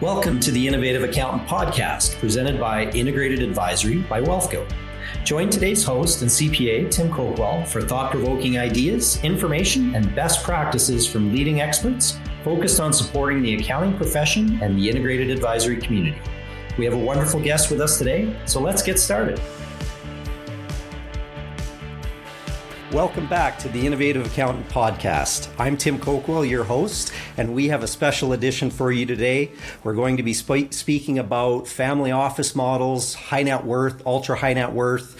Welcome to the Innovative Accountant Podcast, presented by Integrated Advisory by WealthGo. Join today's host and CPA, Tim Coakwell, for thought provoking ideas, information, and best practices from leading experts focused on supporting the accounting profession and the integrated advisory community. We have a wonderful guest with us today, so let's get started. Welcome back to the Innovative Accountant Podcast. I'm Tim Coakwell, your host, and we have a special edition for you today. We're going to be sp- speaking about family office models, high net worth, ultra high net worth,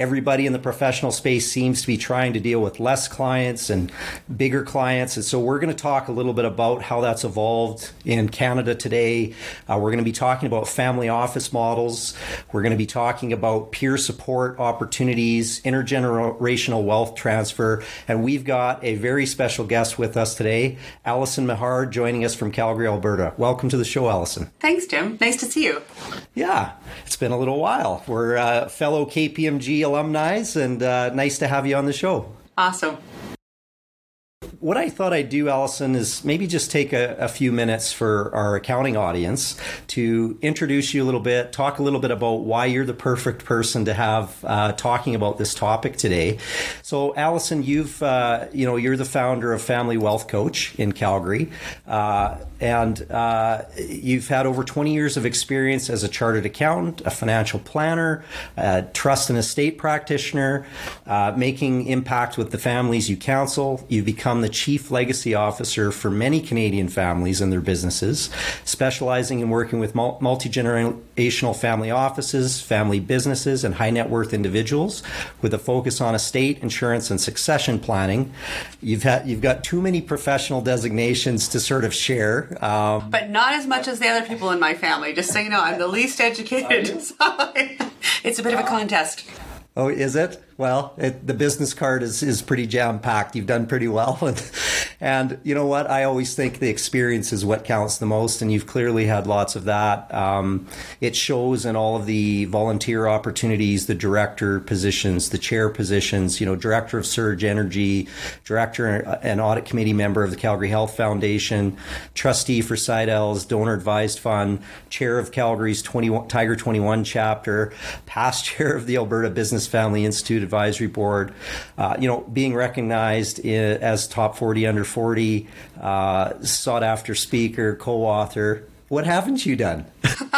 everybody in the professional space seems to be trying to deal with less clients and bigger clients. And so we're going to talk a little bit about how that's evolved in Canada today. Uh, we're going to be talking about family office models. We're going to be talking about peer support opportunities, intergenerational wealth transfer. And we've got a very special guest with us today, Allison Maher, joining us from Calgary, Alberta. Welcome to the show, Allison. Thanks, Tim. Nice to see you. Yeah, it's been a little while. We're uh, fellow KPMG alumni, and uh, nice to have you on the show. Awesome what I thought I'd do, Allison, is maybe just take a, a, few minutes for our accounting audience to introduce you a little bit, talk a little bit about why you're the perfect person to have uh, talking about this topic today. So, Allison, you've uh, you know you're the founder of Family Wealth Coach in Calgary, uh, and uh, you've had over 20 years of experience as a chartered accountant, a financial planner, a trust and estate practitioner, uh, making impact with the families you counsel. You've become the chief legacy officer for many Canadian families and their businesses, specializing in working with multi generational family offices, family businesses, and high net worth individuals with a focus on estate, insurance, and succession planning. You've had you've got too many professional designations to sort of share, um, but not as much as the other people in my family. Just so you know, I'm the least educated. It's a bit of a contest. Oh, is it? Well, it, the business card is, is pretty jam packed. You've done pretty well. and, you know what? I always think the experience is what counts the most. And you've clearly had lots of that. Um, it shows in all of the volunteer opportunities, the director positions, the chair positions, you know, director of Surge Energy, director and audit committee member of the Calgary Health Foundation, trustee for Cidel's donor advised fund, chair of Calgary's 21, Tiger 21 chapter, past chair of the Alberta Business Family Institute Advisory Board, uh, you know, being recognized as top 40 under 40, uh, sought after speaker, co author. What haven't you done?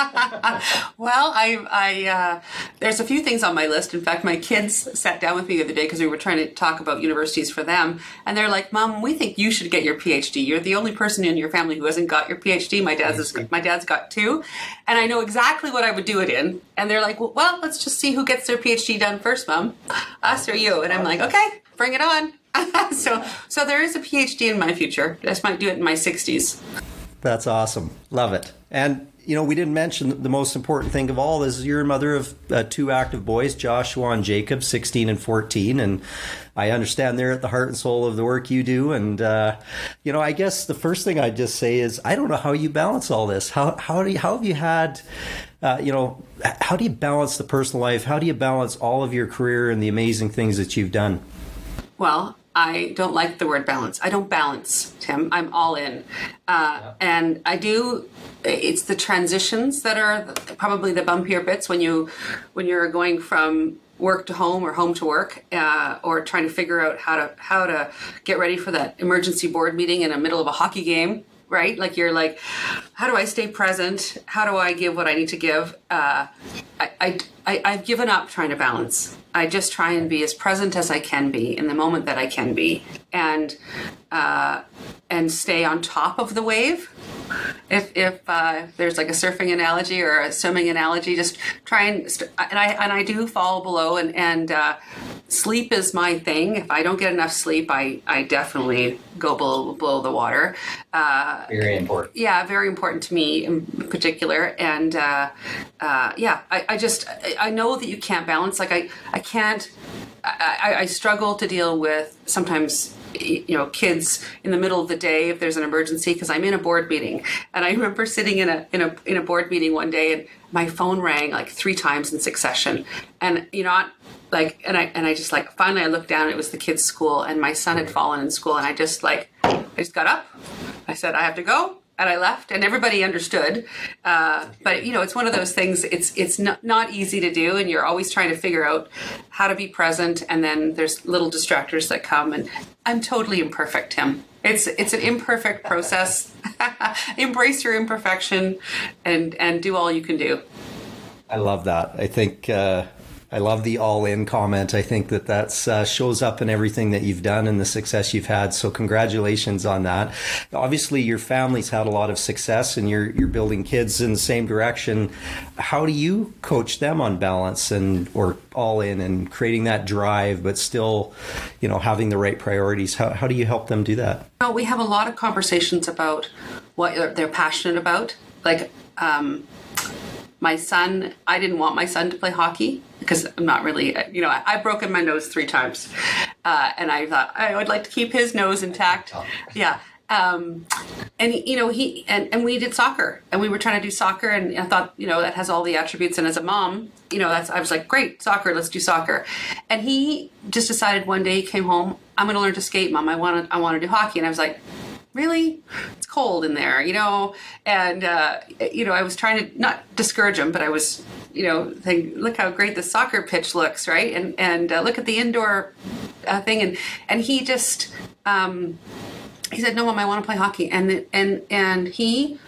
well, I, I uh, there's a few things on my list. In fact, my kids sat down with me the other day because we were trying to talk about universities for them, and they're like, "Mom, we think you should get your PhD. You're the only person in your family who hasn't got your PhD. My dad's is, my dad's got two, and I know exactly what I would do it in." And they're like, "Well, well let's just see who gets their PhD done first, Mom, us or you?" And I'm like, "Okay, bring it on." so, so there is a PhD in my future. I just might do it in my 60s. That's awesome. Love it. And you know, we didn't mention the most important thing of all is you're a mother of uh, two active boys, Joshua and Jacob, 16 and 14. And I understand they're at the heart and soul of the work you do. And, uh, you know, I guess the first thing I'd just say is I don't know how you balance all this. How, how, do you, how have you had, uh, you know, how do you balance the personal life? How do you balance all of your career and the amazing things that you've done? Well, I don't like the word balance. I don't balance, Tim. I'm all in. Uh, yeah. And I do, it's the transitions that are probably the bumpier bits when you, when you're going from work to home or home to work uh, or trying to figure out how to how to get ready for that emergency board meeting in the middle of a hockey game right? Like you're like how do i stay present? How do i give what i need to give? Uh, I, I, I, i've given up trying to balance. I just try and be as present as I can be in the moment that I can be, and uh, and stay on top of the wave. If if uh, there's like a surfing analogy or a swimming analogy, just try and st- and I and I do fall below and and uh, sleep is my thing. If I don't get enough sleep, I I definitely go below below the water. Uh, very important. Yeah, very important to me in particular, and uh, uh, yeah, I, I just I know that you can't balance. Like I I can't. I, I struggle to deal with sometimes you know kids in the middle of the day if there's an emergency because I'm in a board meeting and I remember sitting in a in a in a board meeting one day and my phone rang like three times in succession and you know like and I and I just like finally I looked down it was the kids school and my son had fallen in school and I just like I just got up I said I have to go and I left, and everybody understood. Uh, but you know, it's one of those things. It's it's not not easy to do, and you're always trying to figure out how to be present. And then there's little distractors that come, and I'm totally imperfect, Tim. It's it's an imperfect process. Embrace your imperfection, and and do all you can do. I love that. I think. Uh I love the all in comment. I think that that uh, shows up in everything that you've done and the success you've had. So congratulations on that. Obviously, your family's had a lot of success and you're, you're building kids in the same direction. How do you coach them on balance and, or all in and creating that drive, but still, you know, having the right priorities? How, how do you help them do that? Well, we have a lot of conversations about what they're passionate about. Like, um, my son, I didn't want my son to play hockey because I'm not really, you know, I, have broken my nose three times. Uh, and I thought I would like to keep his nose intact. Yeah. Um, and you know he and, and we did soccer and we were trying to do soccer and I thought you know that has all the attributes and as a mom you know that's I was like great soccer let's do soccer and he just decided one day he came home I'm going to learn to skate mom I want to I want to do hockey and I was like really? It's cold in there you know? And uh, you know i was trying to not discourage him but i was you know think look how great the soccer pitch looks right? And and uh, look at the indoor uh, thing. And and he just um, he said no mom i want to play hockey. And and and he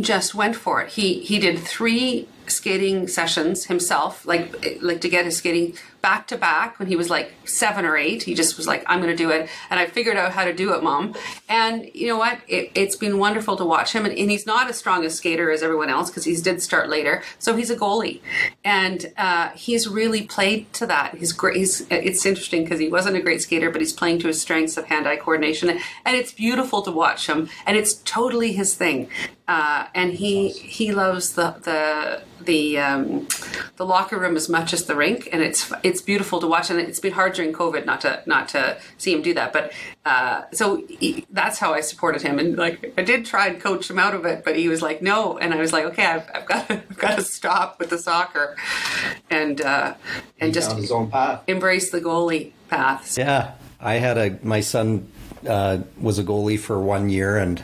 just went for it. He he did three skating sessions himself like like to get his skating back to back when he was like seven or eight. He just was like, I'm going to do it. And I figured out how to do it, mom. And you know what? It, has been wonderful to watch him. And, and, he's not as strong a skater as everyone else because he did start later. So he's a goalie. And uh, he's really played to that. He's great. He's, it's interesting because he wasn't a great skater, but he's playing to his strengths of hand eye coordination. And it's beautiful to watch him. And it's totally his thing. Uh, and he he loves the the the um, the locker room as much as the rink, and it's it's beautiful to watch, and it's been hard during COVID not to not to see him do that. But uh, so he, that's how I supported him, and like I did try and coach him out of it, but he was like no, and I was like okay, I've, I've got to, I've got to stop with the soccer, and uh, and just embrace the goalie path. Yeah, I had a my son uh, was a goalie for one year and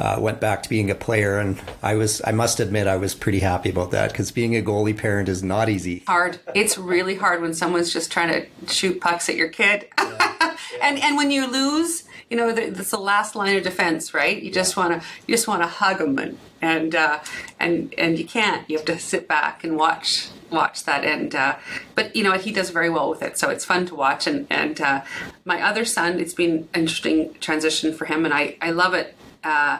uh, went back to being a player, and I was I must admit I was pretty happy about that because being a goalie parent is not easy. Hard. It's really hard when someone's just trying to shoot pucks at your kid, yeah. Yeah. and and when you lose, you know that's the last line of defense, right? You just want to you just want to hug them and and uh, and and you can't. You have to sit back and watch watch that and uh, but you know he does very well with it so it's fun to watch and and uh, my other son it's been interesting transition for him and I I love it uh,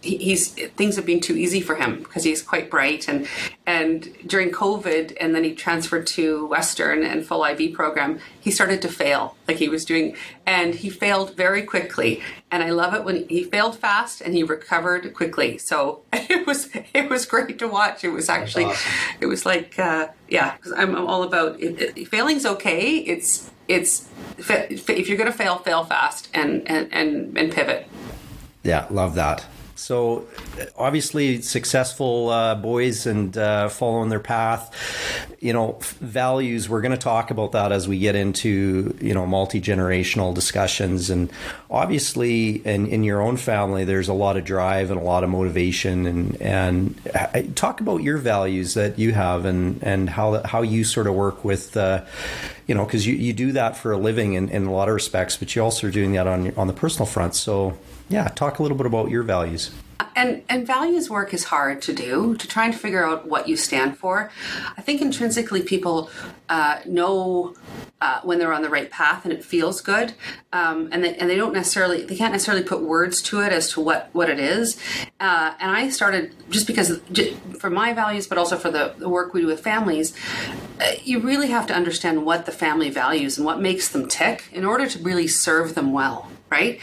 he's things have been too easy for him because he's quite bright and and during covid and then he transferred to western and full ib program he started to fail like he was doing and he failed very quickly. And i love it when he failed fast and he recovered quickly. So it was it was great to watch. It was actually awesome. it was like uh, yeah because I'm, I'm, all about it, it, failing's okay. It's it's if you're going to fail fail fast and and and, and pivot yeah, love that. So, obviously, successful uh, boys and uh, following their path. You know, values. We're going to talk about that as we get into you know multi generational discussions. And obviously, in, in your own family, there's a lot of drive and a lot of motivation. And and uh, talk about your values that you have and and how how you sort of work with. Uh, you know, because you, you do that for a living in, in a lot of respects, but you also are doing that on on the personal front. So, yeah, talk a little bit about your values. And and values work is hard to do to try and figure out what you stand for. I think intrinsically people uh, know uh, when they're on the right path and it feels good, um, and they, and they don't necessarily they can't necessarily put words to it as to what what it is. Uh, and I started just because for my values, but also for the, the work we do with families. Uh, you really have to understand what the family values and what makes them tick in order to really serve them well right?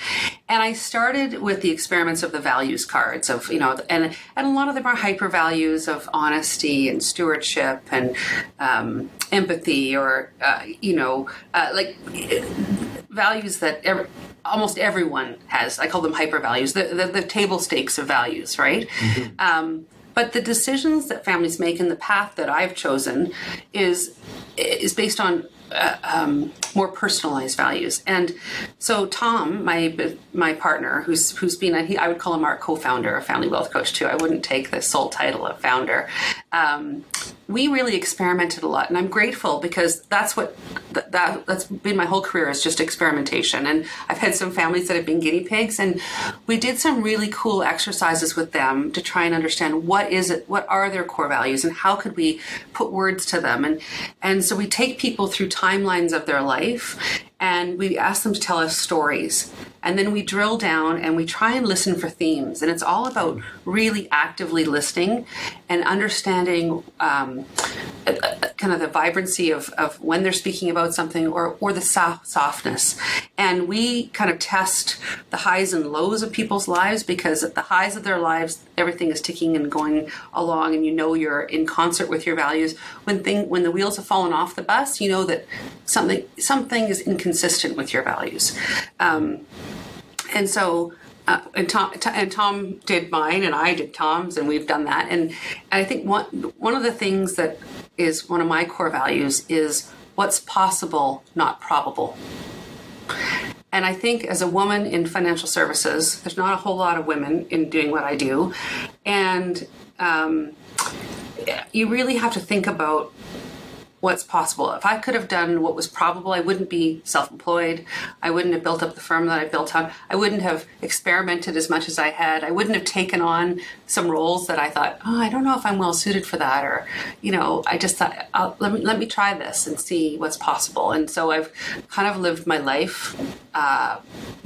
And I started with the experiments of the values cards of, you know, and, and a lot of them are hyper values of honesty and stewardship and um, empathy or, uh, you know, uh, like values that every, almost everyone has. I call them hyper values, the, the, the table stakes of values, right? Mm-hmm. Um, but the decisions that families make and the path that I've chosen is is based on uh, um, more personalized values. And so Tom, my my partner, who's who's been he, I would call him our co-founder, a family wealth coach too. I wouldn't take the sole title of founder. Um, we really experimented a lot, and I'm grateful because that's what that, that that's been my whole career is just experimentation. And I've had some families that have been guinea pigs, and we did some really cool exercises with them to try and understand what is it, what are their core values, and how could we put words to them. And and so we take people through timelines of their life and we ask them to tell us stories. And then we drill down and we try and listen for themes. And it's all about really actively listening and understanding um, kind of the vibrancy of, of when they're speaking about something or, or the soft, softness. And we kind of test the highs and lows of people's lives because at the highs of their lives, everything is ticking and going along and you know you're in concert with your values. When thing when the wheels have fallen off the bus, you know that something something is inconsistent with your values. Um, and so uh, and Tom and Tom did mine, and I did Tom's, and we've done that. And, and I think one one of the things that is one of my core values is what's possible, not probable. And I think as a woman in financial services, there's not a whole lot of women in doing what I do, and um, you really have to think about what's possible. If I could have done what was probable, I wouldn't be self employed. I wouldn't have built up the firm that I built up. I wouldn't have experimented as much as I had. I wouldn't have taken on some roles that I thought, oh, I don't know if I'm well suited for that. Or, you know, I just thought, I'll, let, me, let me try this and see what's possible. And so I've kind of lived my life uh,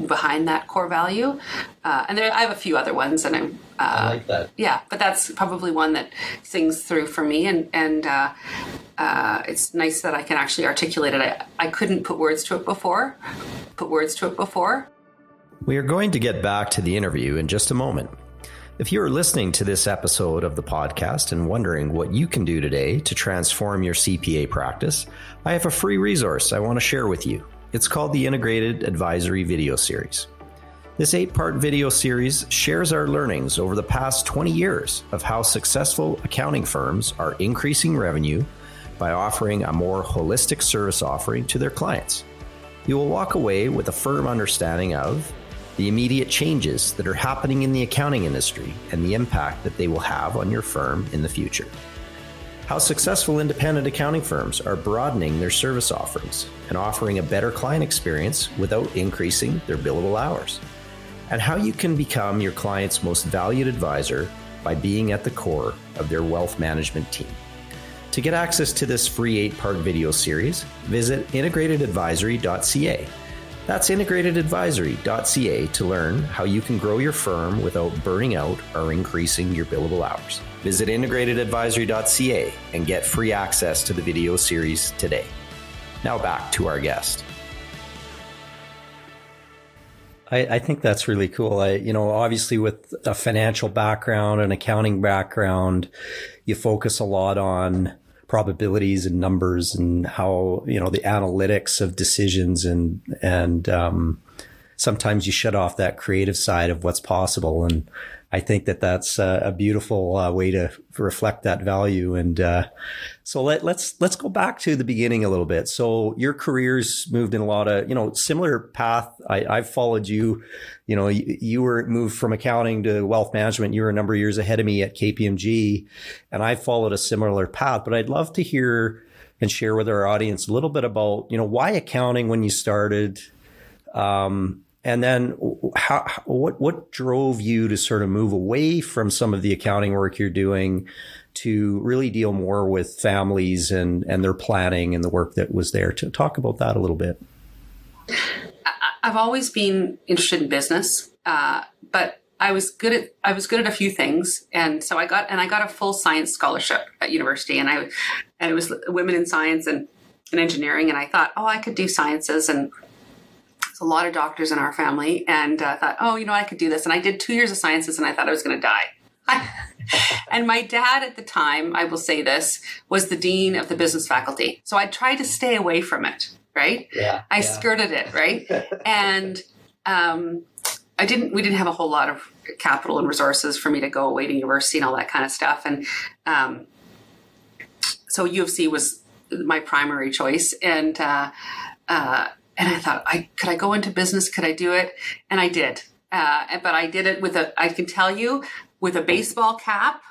behind that core value. Uh, and there, I have a few other ones, and I'm. Uh, I like that. Yeah, but that's probably one that sings through for me, and and uh, uh, it's nice that I can actually articulate it. I, I couldn't put words to it before, put words to it before. We are going to get back to the interview in just a moment. If you are listening to this episode of the podcast and wondering what you can do today to transform your CPA practice, I have a free resource I want to share with you. It's called the Integrated Advisory Video Series. This eight part video series shares our learnings over the past 20 years of how successful accounting firms are increasing revenue by offering a more holistic service offering to their clients. You will walk away with a firm understanding of the immediate changes that are happening in the accounting industry and the impact that they will have on your firm in the future. How successful independent accounting firms are broadening their service offerings and offering a better client experience without increasing their billable hours. And how you can become your client's most valued advisor by being at the core of their wealth management team. To get access to this free eight part video series, visit integratedadvisory.ca. That's integratedadvisory.ca to learn how you can grow your firm without burning out or increasing your billable hours. Visit integratedadvisory.ca and get free access to the video series today. Now back to our guest. I, I, think that's really cool. I, you know, obviously with a financial background, an accounting background, you focus a lot on probabilities and numbers and how you know the analytics of decisions and and um, sometimes you shut off that creative side of what's possible. And I think that that's a, beautiful uh, way to reflect that value. And uh, so let, let's let's go back to the beginning a little bit. So your career's moved in a lot of you know similar path. I, I've followed you. You know, you, you, were moved from accounting to wealth management. You were a number of years ahead of me at KPMG, and I followed a similar path. But I'd love to hear and share with our audience a little bit about you know why accounting when you started. Um, and then how, what what drove you to sort of move away from some of the accounting work you're doing to really deal more with families and and their planning and the work that was there? To talk about that a little bit. I've always been interested in business uh, but i was good at i was good at a few things. And so i got and i got a full science scholarship at university. And i and it was women in science and, and engineering. And i thought oh i could do sciences and a lot of doctors in our family, and uh, thought, oh, you know, I could do this. And I did two years of sciences, and I thought I was going to die. and my dad at the time, I will say this, was the dean of the business faculty. So I tried to stay away from it, right? Yeah. I yeah. skirted it, right? and um, I didn't. We didn't have a whole lot of capital and resources for me to go away to university and all that kind of stuff. And um, so U of C was my primary choice, and uh, uh, and I thought, I could I go into business? Could I do it? And I did. Uh, but I did it with a. I can tell you with a baseball cap,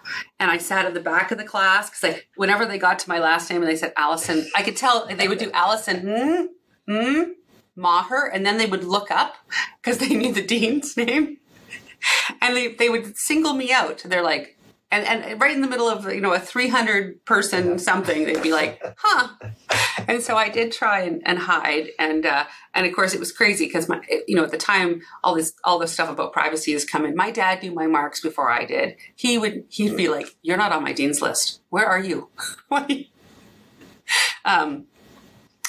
and I sat at the back of the class because whenever they got to my last name and they said Allison, I could tell they would do Allison. Hmm, hmm, Maher, and then they would look up because they knew the dean's name, and they they would single me out. They're like, and and right in the middle of you know a 300 person something they'd be like huh and so i did try and, and hide and uh, and of course it was crazy because my you know at the time all this all this stuff about privacy is coming. my dad knew my marks before i did. He would he'd be like you're not on my dean's list. Where are you? Um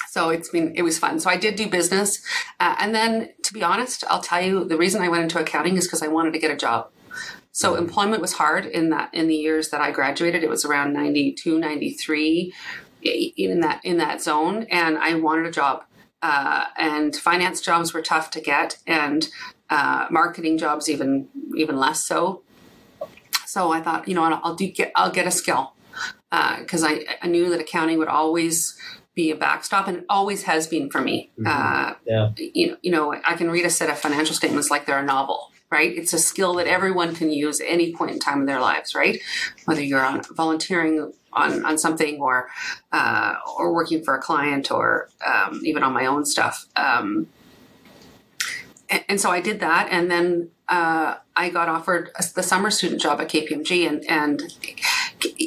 so it's been it was fun. So i did do business. Uh, and then to be honest i'll tell you the reason i went into accounting is because i wanted to get a job. So employment was hard in that in the years that I graduated. It was around 92, 93 in that in that zone and I wanted a job. Uh, and finance jobs were tough to get and uh, marketing jobs even even less so. So I thought, you know, I'll do get I'll get a skill because uh, I, I knew that accounting would always be a backstop and it always has been for me. Mm-hmm. Uh, yeah. You know, you know, I can read a set of financial statements like they're a novel right? It's a skill that everyone can use any point in time in their lives, right? Whether you're on volunteering on, on something or uh, or working for a client or um, even on my own stuff. Um, and, and, so I did that, and then uh, I got offered the summer student job at KPMG, and and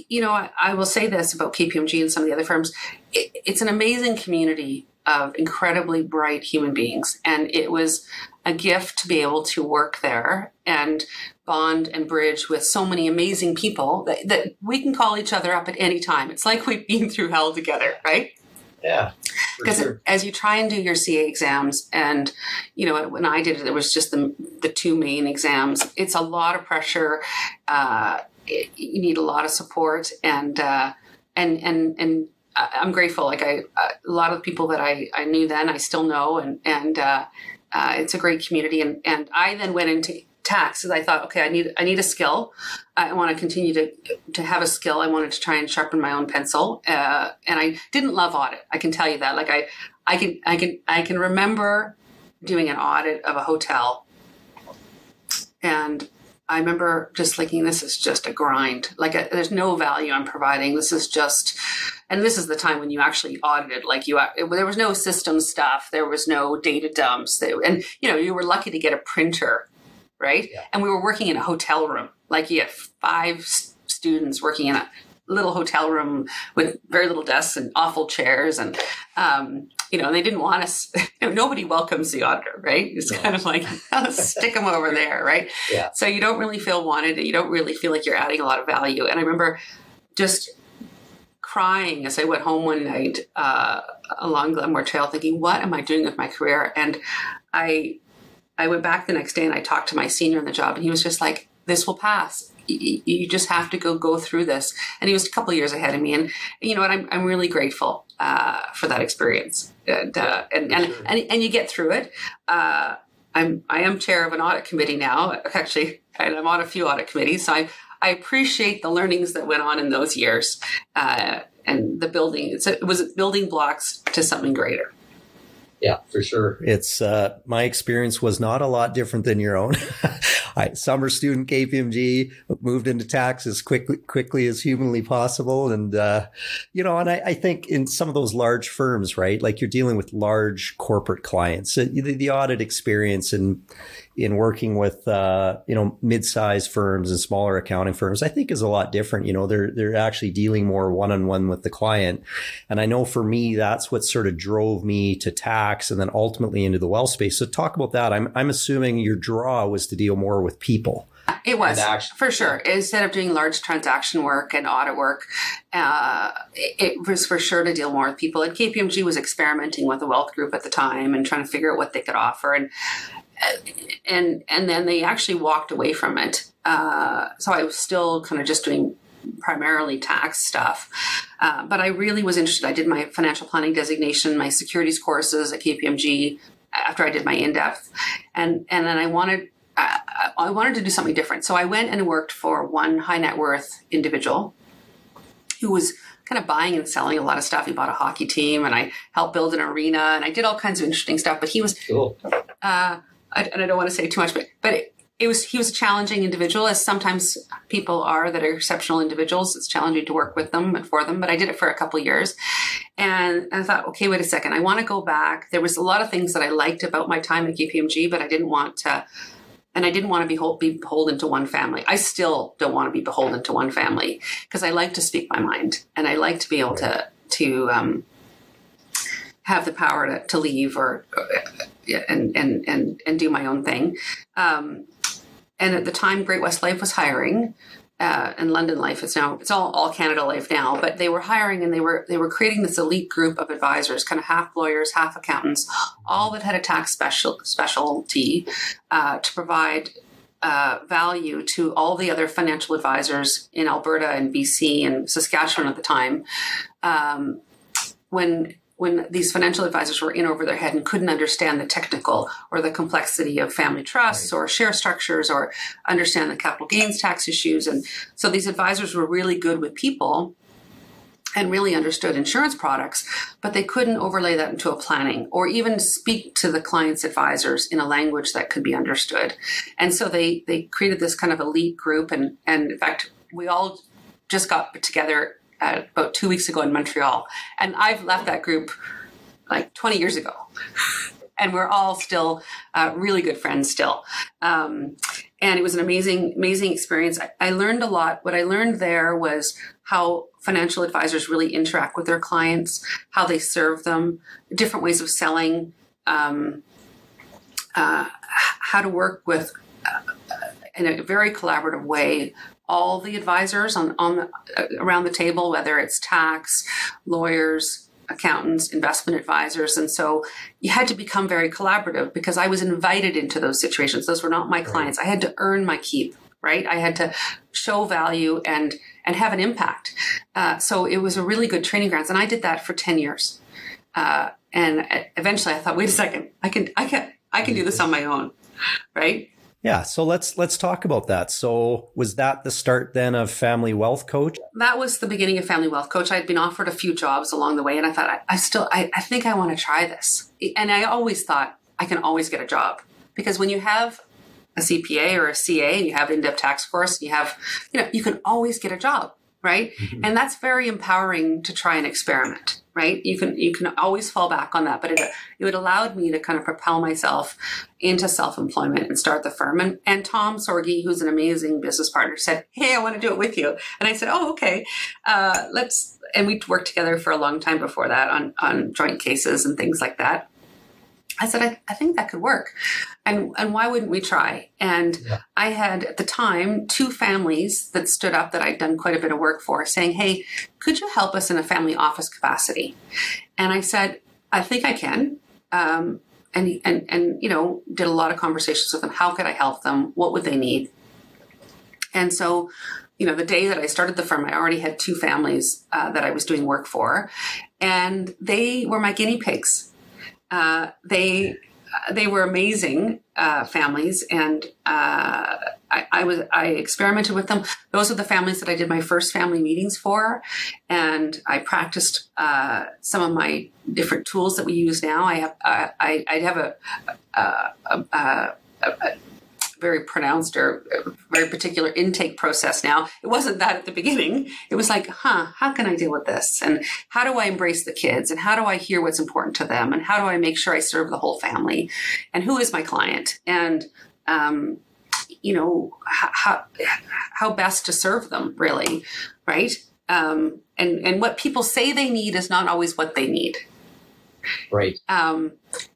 you know I, I will say this about KPMG and some of the other firms: it, it's an amazing community of incredibly bright human beings, and it was a gift to be able to work there and bond and bridge with so many amazing people that, that we can call each other up at any time. It's like we've been through hell together, right? Yeah. Because sure. as you try and do your CA exams, and you know, when I did it, it was just the, the two main exams. It's a lot of pressure. Uh, it, you need a lot of support, and uh, and and and I'm grateful. Like I, a lot of people that I, I knew then, I still know, and and uh, uh, it's a great community, and and I then went into tax because I thought, okay, I need I need a skill. I want to continue to to have a skill. I wanted to try and sharpen my own pencil, uh, and I didn't love audit. I can tell you that. Like I I can I can I can remember doing an audit of a hotel, and I remember just thinking, this is just a grind. Like, a, there's no value I'm providing. This is just, and this is the time when you actually audited. Like, you, it, there was no system stuff. There was no data dumps. They, and, you know, you were lucky to get a printer, right? Yeah. And we were working in a hotel room. Like, you had five students working in a little hotel room with very little desks and awful chairs and um, you know they didn't want us you know, nobody welcomes the auditor right it's no. kind of like stick them over there right yeah. so you don't really feel wanted and you don't really feel like you're adding a lot of value and i remember just crying as i went home one night uh, along glenmore trail thinking what am i doing with my career and i i went back the next day and i talked to my senior in the job and he was just like this will pass you just have to go go through this. And he was a couple years ahead of me, and you know what? I'm I'm really grateful uh, for that experience, and uh, and, and, and and you get through it. Uh, I'm I am chair of an audit committee now, actually, and I'm on a few audit committees. So I I appreciate the learnings that went on in those years, uh, and the building. It's a, it was building blocks to something greater. Yeah, for sure. It's uh, my experience was not a lot different than your own. I summer student KPMG moved into tax as quickly quickly as humanly possible, and uh, you know, and I, I, think in some of those large firms, right, like you're dealing with large corporate clients, the, the audit experience and in working with uh, you know mid-sized firms and smaller accounting firms, I think is a lot different. You know, they're they're actually dealing more one-on-one with the client, and I know for me that's what sort of drove me to tax and then ultimately into the wealth space. So talk about that. I'm I'm assuming your draw was to deal more with people. It was for sure. Instead of doing large transaction work and audit work, uh, it, it, was for sure to deal more with people. And KPMG was experimenting with a wealth group at the time and trying to figure out what they could offer. And and and then they actually walked away from it. Uh, so I was still kind of just doing primarily tax stuff. Uh, but I really was interested. I did my financial planning designation, my securities courses at KPMG after I did my in depth, and and then I wanted. I, I wanted to do something different. So I went and worked for one high net worth individual who was kind of buying and selling a lot of stuff. He bought a hockey team, and I helped build an arena, and I did all kinds of interesting stuff. But he was, Cool. uh, I, and I don't want to say too much, but but it, it was he was a challenging individual, as sometimes people are that are exceptional individuals. It's challenging to work with them and for them. But I did it for a couple years, and I thought, okay, wait a second, I want to go back. There was a lot of things that I liked about my time at KPMG, but I didn't want to. And I didn't want to be, be beholden to one family. I still don't want to be beholden to one family because I like to speak my mind and I like to be able to to um, have the power to, to leave or and and and and do my own thing. Um, and at the time, Great West Life was hiring, uh, and London Life is now it's all all Canada Life now. But they were hiring and they were they were creating this elite group of advisors, kind of half lawyers, half accountants, all that had a tax special specialty uh, to provide. Uh, value to all the other financial advisors in Alberta and BC and Saskatchewan at the time, um, when when these financial advisors were in over their head and couldn't understand the technical or the complexity of family trusts right. or share structures or understand the capital gains tax issues. And so these advisors were really good with people and really understood insurance products, but they couldn't overlay that into a planning or even speak to the client's advisors in a language that could be understood. And so they they created this kind of elite group and and in fact we all just got together uh, about two weeks ago in Montreal. And I've left that group like 20 years ago. and we're all still uh, really good friends still. Um, and it was an amazing, amazing experience. I, I learned a lot. What I learned there was how financial advisors really interact with their clients, how they serve them, different ways of selling, um, uh, how to work with uh, in a very collaborative way all the advisors on, on the, uh, around the table, whether it's tax, lawyers, accountants, investment advisors. And so you had to become very collaborative because I was invited into those situations. Those were not my clients. I had to earn my keep, right? I had to show value and and have an impact. Uh, so it was a really good training grounds, and I did that for ten years. Uh, and eventually, I thought, wait a second, I can, I can, I can do this on my own, right? Yeah, so let's let's talk about that. So was that the start then of Family Wealth Coach? That was the beginning of Family Wealth Coach. I'd been offered a few jobs along the way, and I thought I, I still I, I think I want to try this. And I always thought I can always get a job because when you have a CPA or a CA and you have in-depth tax course, you have you know you can always get a job, right? Mm-hmm. And that's very empowering to try and experiment right? You can you can always fall back on that but it, it allowed me to kind of propel myself into self-employment and start the firm. And, and tom sorgi who's an amazing business partner said hey i want to do it with you. And i said oh okay. Uh, let's and we worked together for a long time before that on on joint cases and things like that I said, I, I, think that could work. And, and why wouldn't we try? And yeah. I had at the time two families that stood up that I'd done quite a bit of work for saying, Hey, could you help us in a family office capacity? And I said, I think I can. Um, and, and, and, you know, did a lot of conversations with them. How could I help them? What would they need? And so, you know, the day that I started the firm, I already had two families uh, that I was doing work for, and they were my guinea pigs uh, they they were amazing uh, families, and uh, I, I, was I experimented with them. Those are the families that I did my first family meetings for, and I practiced uh, some of my different tools that we use now. I have I, I have a, a, a, a very pronounced or very particular intake process now. It wasn't that at the beginning. It was like, huh, how can I deal with this? And how do I embrace the kids? And how do I hear what's important to them? And how do I make sure I serve the whole family? And who is my client? And, um, you know, how, how best to serve them, really, right? Um, and, and what people say they need is not always what they need. Right. Um,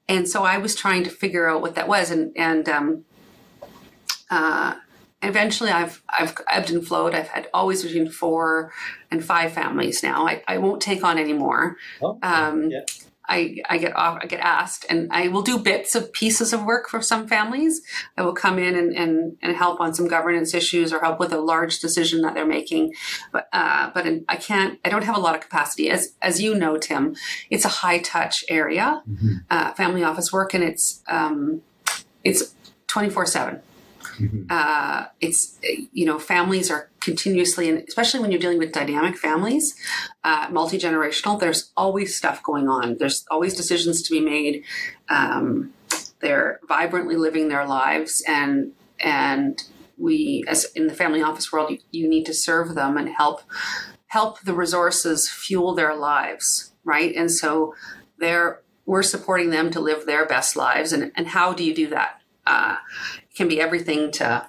and so I was trying to figure out what that was. And, and, um, uh, eventually I've I've ebbed and flowed. I've had always between four and five families now. I, I won't take on anymore. Oh, um, yeah. I, I get off, I get asked, and I will do bits of pieces of work for some families. I will come in and, and, and help on some governance issues or help with a large decision that they're making. But uh, but I can't. I don't have a lot of capacity. As as you know, Tim, it's a high touch area, mm-hmm. uh, family office work, and it's um, it's twenty four seven Mm-hmm. Uh, it's you know families are continuously, and especially when you're dealing with dynamic families, uh, multi generational. There's always stuff going on. There's always decisions to be made. Um, they're vibrantly living their lives, and and we, as in the family office world, you, you need to serve them and help help the resources fuel their lives, right? And so they're we're supporting them to live their best lives. And, and how do you do that? Uh, can be everything to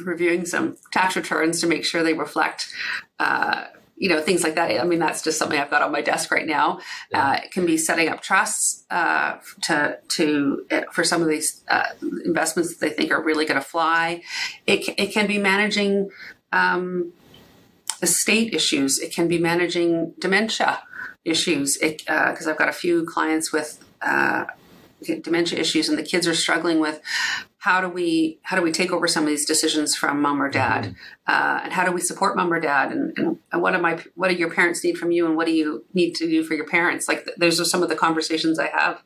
reviewing some tax returns to make sure they reflect, uh, you know, things like that. I mean, that's just something I've got on my desk right now. Uh, it can be setting up trusts uh, to to uh, for some of these uh, investments that they think are really going to fly. It it can be managing. Um, estate issues. It can be managing dementia issues because uh, I've got a few clients with uh, dementia issues, and the kids are struggling with how do we how do we take over some of these decisions from mom or dad, mm-hmm. uh, and how do we support mom or dad, and, and, and, what am I what do your parents need from you, and what do you need to do for your parents? Like those are some of the conversations I have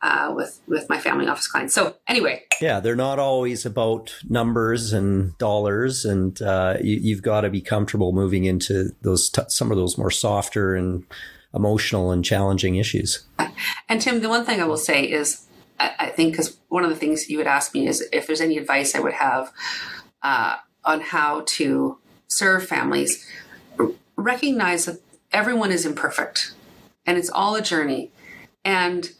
uh, with with my family office clients. So anyway, yeah, they're not always about numbers and dollars, and uh, you, have got to be comfortable moving into those t- some of those more softer and emotional and challenging issues. And Tim, the one thing I will say is, I, think because one of the things you would ask me is if there's any advice I would have uh, on how to serve families, recognize that everyone is imperfect and it's all a journey. And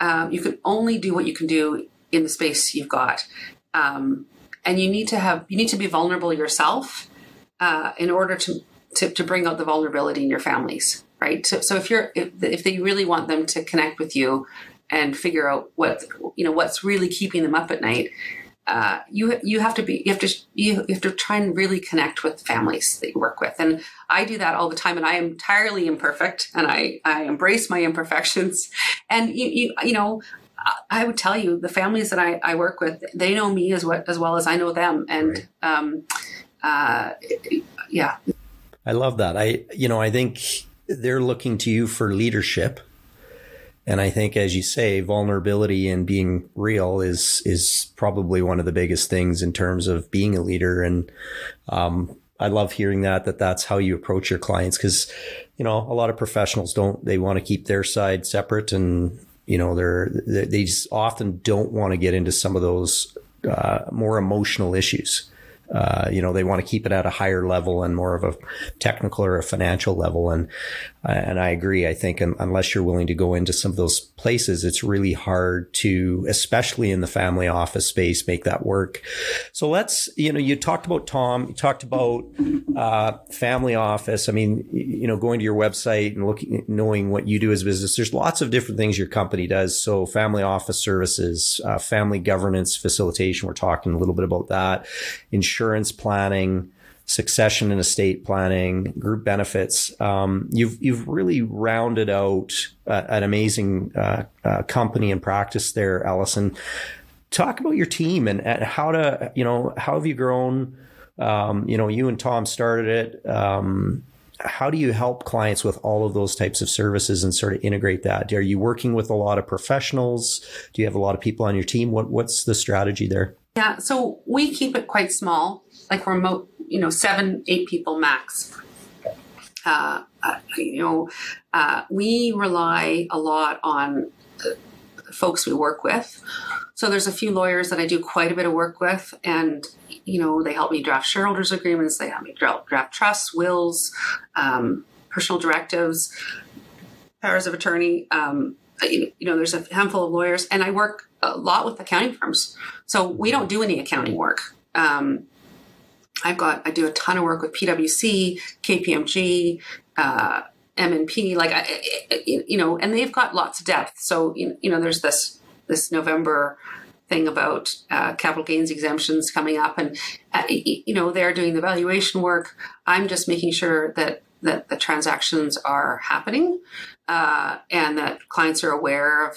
um, you can only do what you can do in the space you've got. Um, and you need to have, you need to be vulnerable yourself uh, in order to, to, to bring out the vulnerability in your families right? So, so if you're if, if they really want them to connect with you and figure out what you know what's really keeping them up at night, uh, you you have to be you have to you have to try and really connect with families that you work with, and I do that all the time, and I am entirely imperfect, and I I embrace my imperfections, and you you, you know. I would tell you the families that I, I work with, they know me as what as well as I know them, and um, uh, yeah. I love that. I you know I think they're looking to you for leadership. And I think, as you say, vulnerability and being real is is probably one of the biggest things in terms of being a leader. And um, I love hearing that that that's how you approach your clients because you know a lot of professionals don't they want to keep their side separate and you know they're they just often don't want to get into some of those uh, more emotional issues. Uh, you know, they want to keep it at a higher level and more of a technical or a financial level. And, and I agree. I think unless you're willing to go into some of those places, it's really hard to, especially in the family office space, make that work. So let's, you know, you talked about Tom, you talked about, uh, family office. I mean, you know, going to your website and looking, knowing what you do as a business, there's lots of different things your company does. So family office services, uh, family governance facilitation. We're talking a little bit about that. Insurance planning, succession and estate planning, group benefits. Um, you've you've really rounded out uh, an amazing uh, uh, company and practice there, Allison. Talk about your team and, and, how to you know how have you grown? Um, you know, you and Tom started it. Um, how do you help clients with all of those types of services and sort of integrate that? Are you working with a lot of professionals? Do you have a lot of people on your team? What what's the strategy there? Yeah, so we keep it quite small, like remote, you know, seven, eight people max. Uh, uh, you know, uh, we rely a lot on the folks we work with. So there's a few lawyers that I do quite a bit of work with, and you know, they help me draft shareholders agreements, they help me draft, draft trusts, wills, um, personal directives, powers of attorney. Um, you know, there's a handful of lawyers, and I work a lot with accounting firms. So we don't do any accounting work. Um, I've got I do a ton of work with PwC, KPMG, uh, MNP, like I, you know, and they've got lots of depth. So you know, there's this this November thing about uh, capital gains exemptions coming up, and uh, you know they're doing the valuation work. I'm just making sure that that the transactions are happening uh, and that clients are aware of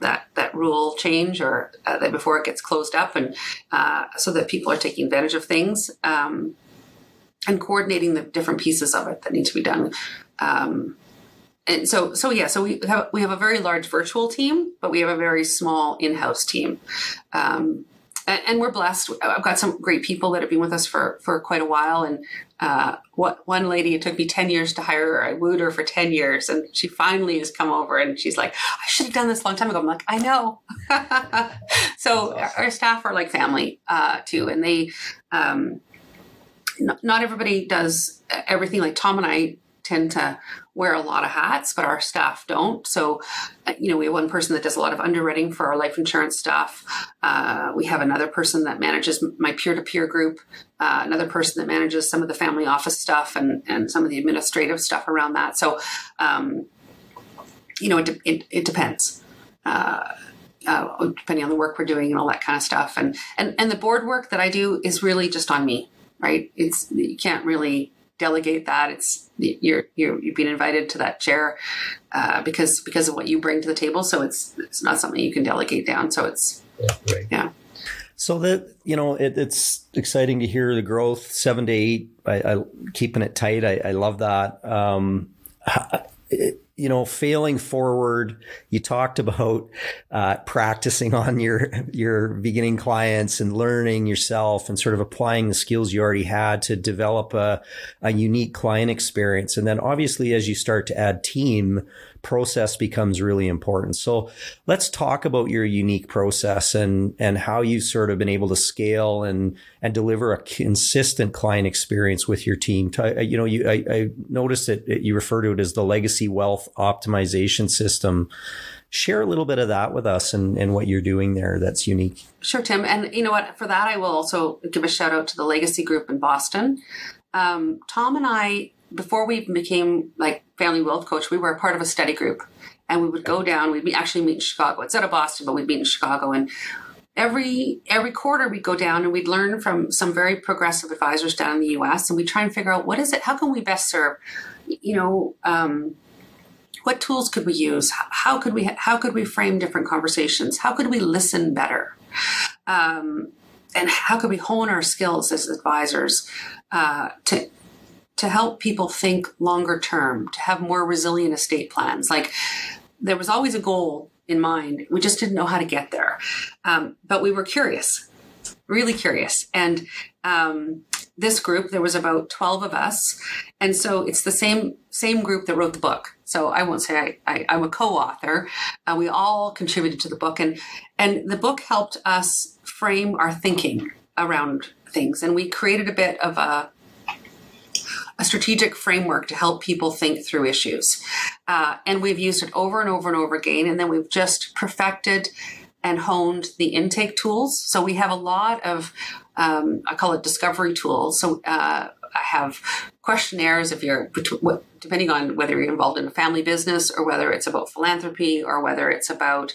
that that rule change or uh, that before it gets closed up, and uh, so that people are taking advantage of things um, and coordinating the different pieces of it that need to be done. Um, and so, so yeah, so we have we have a very large virtual team, but we have a very small in-house team. Um, and we're blessed. I've got some great people that have been with us for for quite a while. And uh, what one lady, it took me ten years to hire her. I wooed her for ten years, and she finally has come over, and she's like, "I should have done this a long time ago." I'm like, "I know." so awesome. our staff are like family uh, too, and they. Um, not everybody does everything like Tom and I tend to wear a lot of hats, but our staff don't. So, uh, you know, we have one person that does a lot of underwriting for our life insurance stuff. Uh, we have another person that manages my peer to peer group, uh, another person that manages some of the family office stuff and, and some of the administrative stuff around that. So, um, you know, it, it, it depends. Uh, uh, depending on the work we're doing and all that kind of stuff, and and and the board work that I do is really just on me, right? It's you can't really delegate that. It's you're you're you've been invited to that chair uh, because because of what you bring to the table. So it's it's not something you can delegate down. So it's yeah. Right. yeah. So that you know, it, it's exciting to hear the growth seven to eight. I, I keeping it tight. I, I love that. Um, it, you know, failing forward, you talked about uh, practicing on your your beginning clients and learning yourself and sort of applying the skills you already had to develop a, a unique client experience. And then obviously, as you start to add team, process becomes really important. So let's talk about your unique process and, and how you've sort of been able to scale and, and deliver a consistent client experience with your team. You know, you, I, I noticed that you refer to it as the legacy wealth optimization system share a little bit of that with us and, and what you're doing there that's unique. Sure, Tim. And you know what? For that, I will also give a shout out to the Legacy Group in Boston. Um, Tom and I before we became like family wealth coach, we were a part of a study group, and we would go down. We'd actually meet in Chicago. It's out of Boston, but we'd meet in Chicago, and every every quarter we'd go down and we'd learn from some very progressive advisors down in the U.S. and we try and figure out what is it. How can we best serve? You know. Um, what tools could we use? How could we how could we frame different conversations? How could we listen better? Um, and how could we hone our skills as advisors uh, to to help people think longer term, to have more resilient estate plans. Like there was always a goal in mind. We just didn't know how to get there. Um, but we were curious, really curious. And um, this group, there was about 12 of us. And so it's the same, same group that wrote the book. So I won't say I, I, am a co-author. Uh, we all contributed to the book and, and the book helped us frame our thinking around things. And we created a bit of a, a strategic framework to help people think through issues. Uh, and we've used it over and over and over again. And then we've just perfected and honed the intake tools. So we have a lot of, um, I call it discovery tools. So uh, I have questionnaires if you're, depending on whether you're involved in a family business or whether it's about philanthropy or whether it's about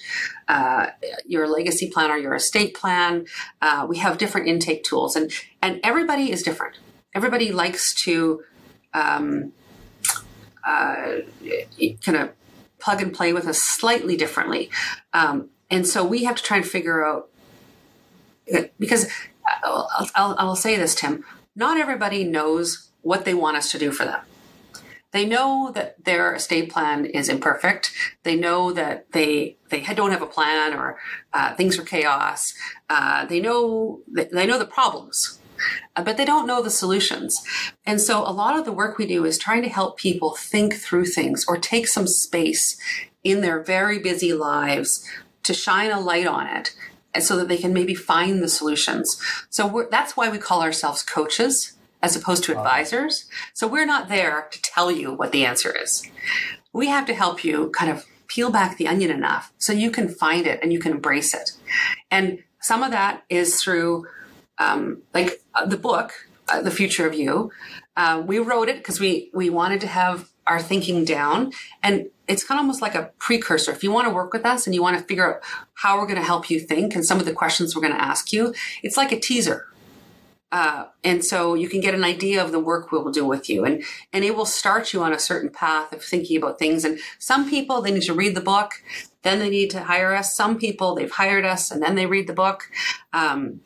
uh, your legacy plan or your estate plan. Uh, we have different intake tools, and and everybody is different. Everybody likes to um, uh, kind of plug and play with us slightly differently. Um, and so we have to try and figure out because I'll, I'll, I'll say this, Tim. Not everybody knows what they want us to do for them. They know that their estate plan is imperfect. They know that they they don't have a plan or uh, things are chaos. Uh, they know they know the problems Uh, but they don't know the solutions. And so a lot of the work we do is trying to help people think through things or take some space in their very busy lives to shine a light on it and so that they can maybe find the solutions. So that's why we call ourselves coaches as opposed to advisors. So we're not there to tell you what the answer is. We have to help you kind of peel back the onion enough so you can find it and you can embrace it. And some of that is through um, like uh, the book, uh, The Future of You. Uh, we wrote it because we we wanted to have our thinking down, and it's kind of almost like a precursor. If you want to work with us and you want to figure out how we're going to help you think and some of the questions we're going to ask you, it's like a teaser. Uh, and so you can get an idea of the work we'll do with you and and it will start you on a certain path of thinking about things and some people they need to read the book then they need to hire us some people they've hired us and then they read the book um,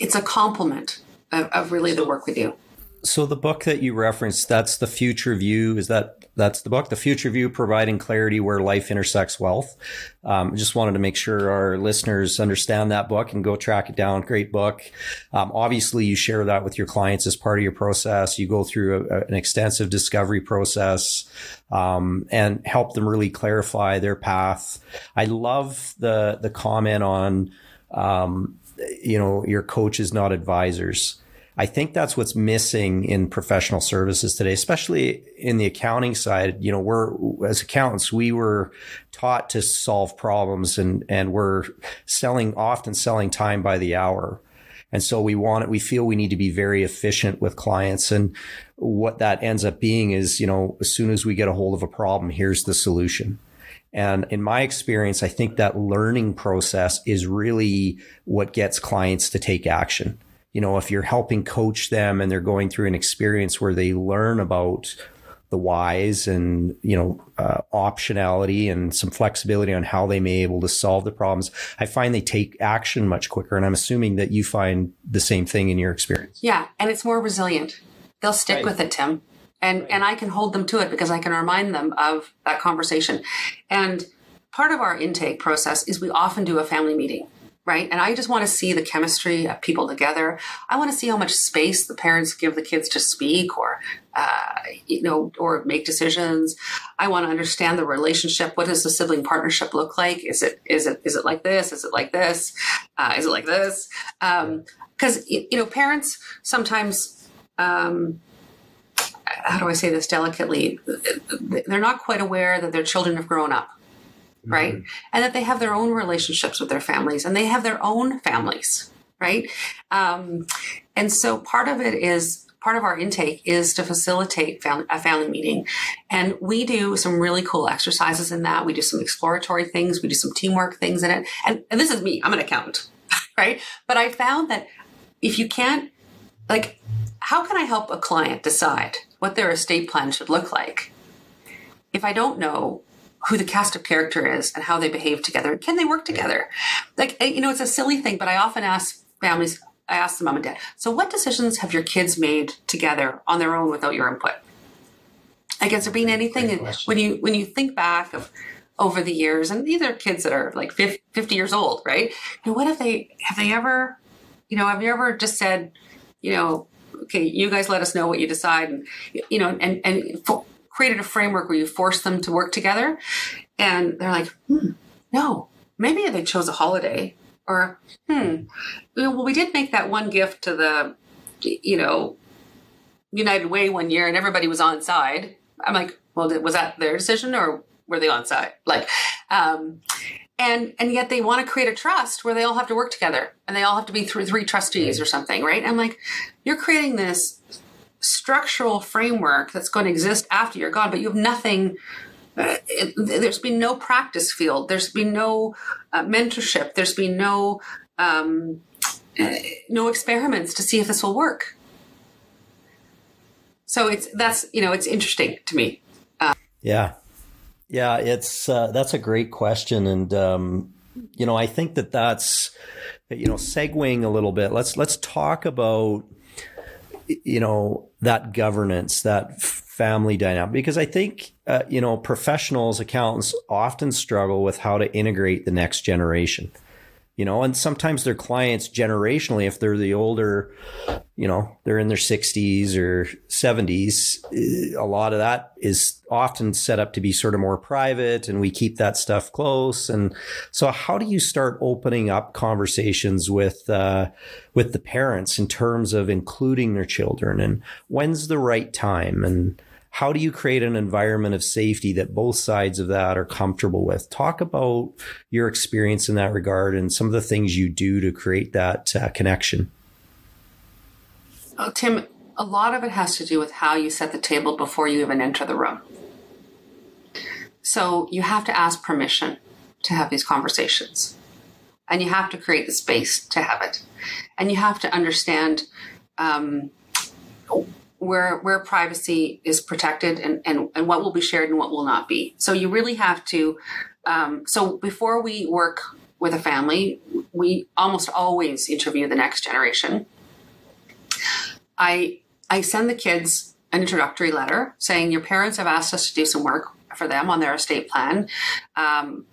it's a complement of, of really the work we do. So the book that you referenced, that's the future view. Is that that's the book, The Future View Providing Clarity Where Life Intersects Wealth. Um, just wanted to make sure our listeners understand that book and go track it down. Great book. Um, obviously, you share that with your clients as part of your process. You go through a, an extensive discovery process um, and help them really clarify their path. I love the the comment on, um, you know, your coaches, not advisors. I think that's what's missing in professional services today, especially in the accounting side. You know, we're as accountants, we were taught to solve problems and and we're selling often selling time by the hour. And so we want it, we feel we need to be very efficient with clients. And what that ends up being is, you know, as soon as we get a hold of a problem, here's the solution. And in my experience, I think that learning process is really what gets clients to take action. You know, if you're helping coach them and they're going through an experience where they learn about the whys and you know uh, optionality and some flexibility on how they may be able to solve the problems i find they take action much quicker. And i'm assuming that you find the same thing in your experience. Yeah and it's more resilient. They'll stick right. with it tim and right. and i can hold them to it because i can remind them of that conversation and part of our intake process is we often do a family meeting right? And I just want to see the chemistry of people together. I want to see how much space the parents give the kids to speak or, uh, you know, or make decisions. I want to understand the relationship. What does the sibling partnership look like? Is it is it is it like this? Is it like this? Uh, is it like this? Because um, you know, parents sometimes. Um, how do I say this delicately? They're not quite aware that their children have grown up right? Mm-hmm. And that they have their own relationships with their families and they have their own families, right? Um, and so part of it is part of our intake is to facilitate a family meeting. And we do some really cool exercises in that. We do some exploratory things, we do some teamwork things in it. And, and this is me, I'm an accountant, right? But I found that if you can't, like, how can I help a client decide what their estate plan should look like if I don't know who the cast of character is and how they behave together. Can they work together? Like, eh, you know, it's a silly thing, but I often ask families, I ask the mom and dad, so what decisions have your kids made together on their own without your input? Like, has there been anything when you when you think back of over the years, and these are kids that are like 50 years old, right? And what have they have they ever, you know, have you ever just said, you know, okay, you guys let us know what you decide, and you know, and and created a framework where you force them to work together. And they're like, hmm, no, maybe they chose a holiday. Or, hmm, well, we did make that one gift to the, you know, United Way one year and everybody was on side. I'm like, well, was that their decision or were they on side? Like, um, and and yet they want to create a trust where they all have to work together and they all have to be through three trustees or something, right? I'm like, you're creating this structural framework that's going to exist after you're gone, but you have nothing. Uh, it, there's been no practice field. There's been no uh, mentorship. There's been no um, uh, no experiments to see if this will work. So it's that's you know it's interesting to me. Yeah, yeah, it's uh, that's a great question, and um, you know I think that that's you know segueing a little bit. Let's let's talk about you know, that governance, that family dynamic, because I think, uh, you know, professionals, accountants often struggle with how to integrate the next generation you know, and sometimes their clients generationally, if they're the older, you know, they're in their 60s or 70s, a lot of that is often set up to be sort of more private and we keep that stuff close. And so how do you start opening up conversations with, uh, with the parents in terms of including their children and when's the right time and, how do you create an environment of safety that both sides of that are comfortable with? Talk about your experience in that regard and some of the things you do to create that uh, connection. Oh, Tim, a lot of it has to do with how you set the table before you even enter the room. So you have to ask permission to have these conversations. And you have to create the space to have it. And you have to understand um, where where privacy is protected and, and, and what will be shared and what will not be. So you really have to um, so before we work with a family, we almost always interview the next generation. I I send the kids an introductory letter saying your parents have asked us to do some work for them on their estate plan. Um,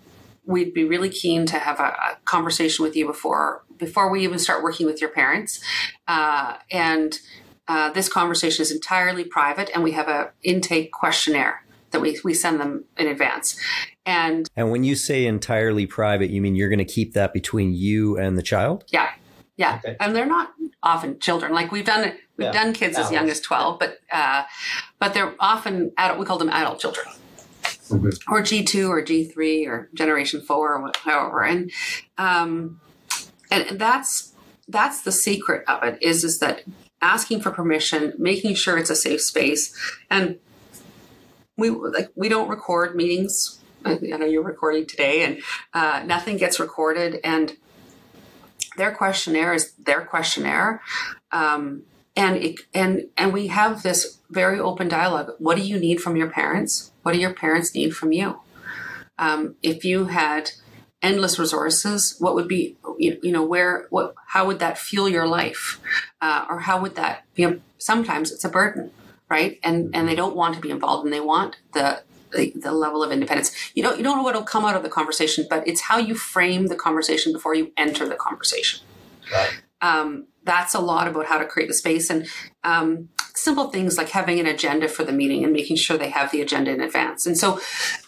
we'd be really keen to have a, a, conversation with you before before we even start working with your parents. Uh, and uh, this conversation is entirely private, and we have a intake questionnaire that we, we send them in advance. And and when you say entirely private, you mean you're going to keep that between you and the child? Yeah, yeah. Okay. And they're not often children. Like we've done we've yeah. done kids Adults. as young as twelve, but uh, but they're often adult. We call them adult children. Mm-hmm. Or G two or G three or Generation four or however, and um, and that's that's the secret of it is is that asking for permission, making sure it's a safe space, and we like we don't record meetings. I know you're recording today, and uh, nothing gets recorded. And their questionnaire is their questionnaire, um, and it, and and we have this very open dialogue. What do you need from your parents? What do your parents need from you? Um, if you had endless resources, what would be you know where what how would that fuel your life, uh, or how would that be? Sometimes it's a burden right? And and they don't want to be involved, and they want the the, the level of independence. You don't you don't know what will come out of the conversation, but it's how you frame the conversation before you enter the conversation. Right. Um, that's a lot about how to create the space and um, simple things like having an agenda for the meeting and making sure they have the agenda in advance. And so,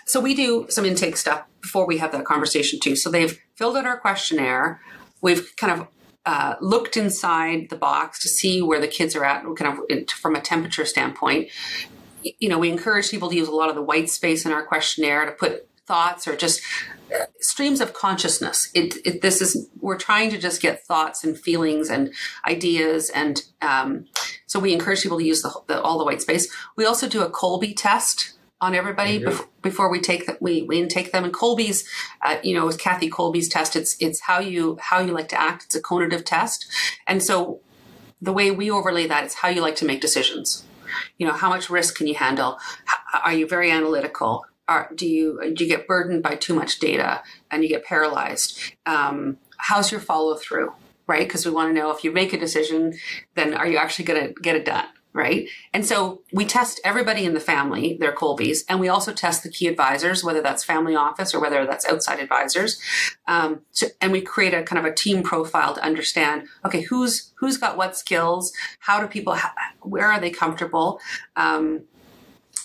so we do some intake stuff before we have that conversation too. So they've filled out our questionnaire. We've kind of uh, looked inside the box to see where the kids are at, kind of from a temperature standpoint. You know, we encourage people to use a lot of the white space in our questionnaire to put thoughts or just uh, streams of consciousness. It, it, this is we're trying to just get thoughts and feelings and ideas, and um, so we encourage people to use the, the, all the white space. We also do a Kolbe test on everybody bef- before we take that we, we intake them. And Kolbe's uh, you know with Kathy Kolbe's test it's it's how you how you like to act. It's a conative test. And so the way we overlay that is how you like to make decisions. You know how much risk can you handle? How, are you very analytical are, do you do you get burdened by too much data and you get paralyzed um, how's your follow through right because we want to know if you make a decision then are you actually going to get it done right? And so we test everybody in the family, their Kolbes, and we also test the key advisors, whether that's family office or whether that's outside advisors. Um, so, and we create a kind of a team profile to understand, okay, who's who's got what skills? How do people? where are they comfortable? Um,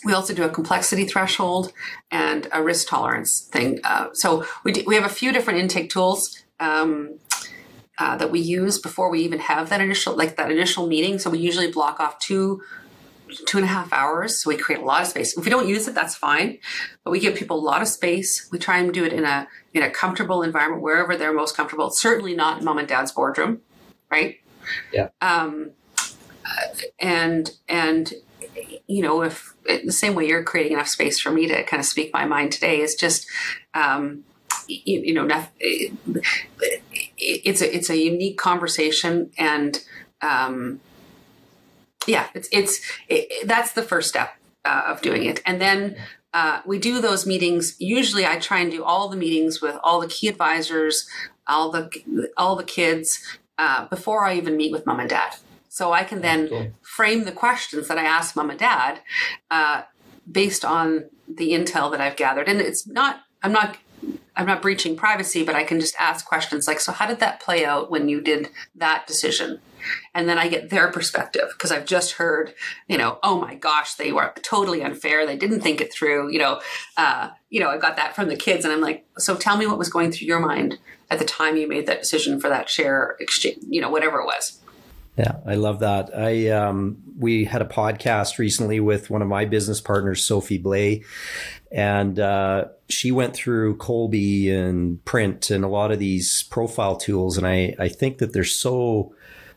we also do a complexity threshold and a risk tolerance thing. Uh, so we, do, we have a few different intake tools. Um, uh, that we use before we even have that initial like that initial meeting. So we usually block off two two and a half hours. So we create a lot of space. If we don't use it, that's fine. But we give people a lot of space. We try and do it in a in a comfortable environment wherever they're most comfortable. certainly not mom and dad's boardroom, right? Yeah. Um, and and you know if the same way you're creating enough space for me to kind of speak my mind today is just um, you, you know it's a it's a unique conversation and um, yeah it's it's it, that's the first step uh, of doing it. And then uh, we do those meetings. Usually i try and do all the meetings with all the key advisors all the all the kids uh, before i even meet with mom and dad so i can then frame the questions that i ask mom and dad uh, based on the intel that i've gathered and it's not i'm not I'm not breaching privacy, but I can just ask questions like, so how did that play out when you did that decision? And then I get their perspective because I've just heard, you know, oh my gosh, they were totally unfair. They didn't think it through. You know, uh, you know, I got that from the kids, and I'm like, so tell me what was going through your mind at the time you made that decision for that share exchange, you know, whatever it was. Yeah, I love that. I um, we had a podcast recently with one of my business partners, Sophie Blay, and uh, she went through Kolbe and Print and a lot of these profile tools, and I I think that they're so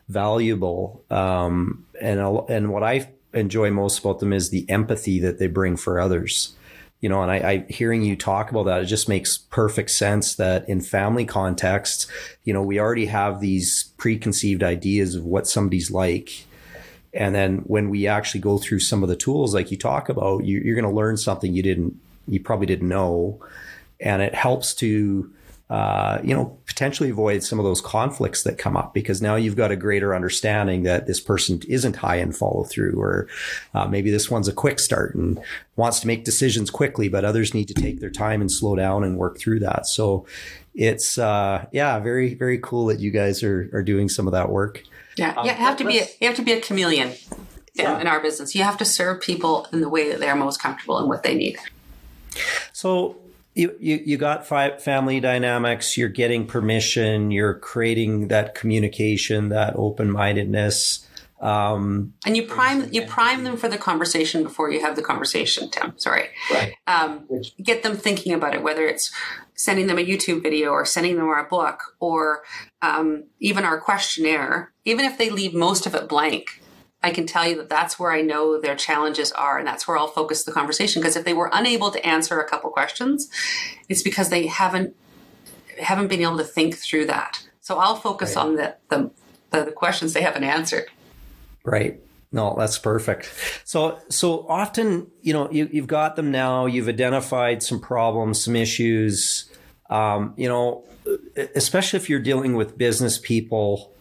valuable. Um, and and what I enjoy most about them is the empathy that they bring for others. You know, and I, I hearing you talk about that, it just makes perfect sense that in family contexts, you know, we already have these preconceived ideas of what somebody's like and then when we actually go through some of the tools like you talk about you, are going to learn something you didn't you probably didn't know. And it helps to uh, you know, potentially avoid some of those conflicts that come up because now you've got a greater understanding that this person isn't high in follow through, or uh, maybe this one's a quick start and wants to make decisions quickly, but others need to take their time and slow down and work through that. So it's, uh, yeah, very, very cool that you guys are, are doing some of that work. Yeah, um, you have to be a, you have to be a chameleon yeah. in our business. You have to serve people in the way that they're most comfortable and what they need. So you, you, you got family dynamics, you're getting permission, you're creating that communication, that open mindedness. Um, and you prime you prime them for the conversation before you have the conversation, Tim. Sorry. Right. Um, get them thinking about it, whether it's sending them a YouTube video or sending them our book or um, even our questionnaire. Even if they leave most of it blank, I can tell you that that's where I know their challenges are, and that's where I'll focus the conversation. Because if they were unable to answer a couple questions, it's because they haven't haven't been able to think through that. So I'll focus right. on the, the, the the questions they haven't answered. Right. No, that's perfect. So, so often, you know, you, you've got them now. You've identified some problems, some issues. Um, you know, especially if you're dealing with business people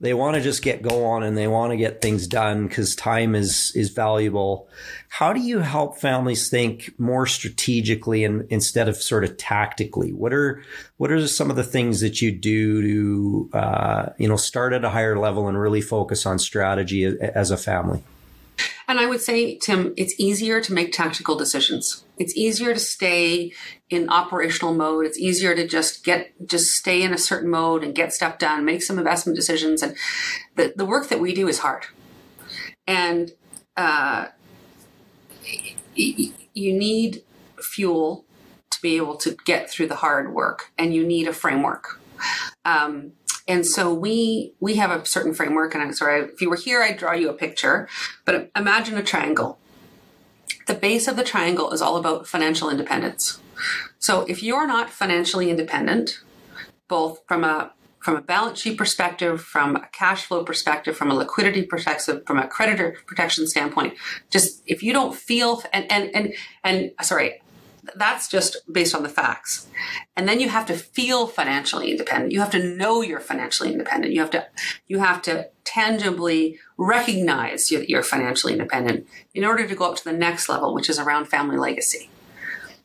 they want to just get going and they want to get things done because time is is valuable. How do you help families think more strategically and instead of sort of tactically? What are what are some of the things that you do to uh, you know start at a higher level and really focus on strategy as a family? And I would say, Tim, it's easier to make tactical decisions. It's easier to stay in operational mode. It's easier to just get, just stay in a certain mode and get stuff done, make some investment decisions. And the, the work that we do is hard. And, uh, you need fuel to be able to get through the hard work and you need a framework. Um, and so we we have a certain framework. And I'm sorry, if you were here, I'd draw you a picture. But imagine a triangle. The base of the triangle is all about financial independence. So if you're not financially independent, both from a from a balance sheet perspective, from a cash flow perspective, from a liquidity perspective, from a creditor protection standpoint, just if you don't feel and and and and sorry, that's just based on the facts. And then you have to feel financially independent. You have to know you're financially independent. You have to you have to tangibly recognize that you're financially independent in order to go up to the next level, which is around family legacy.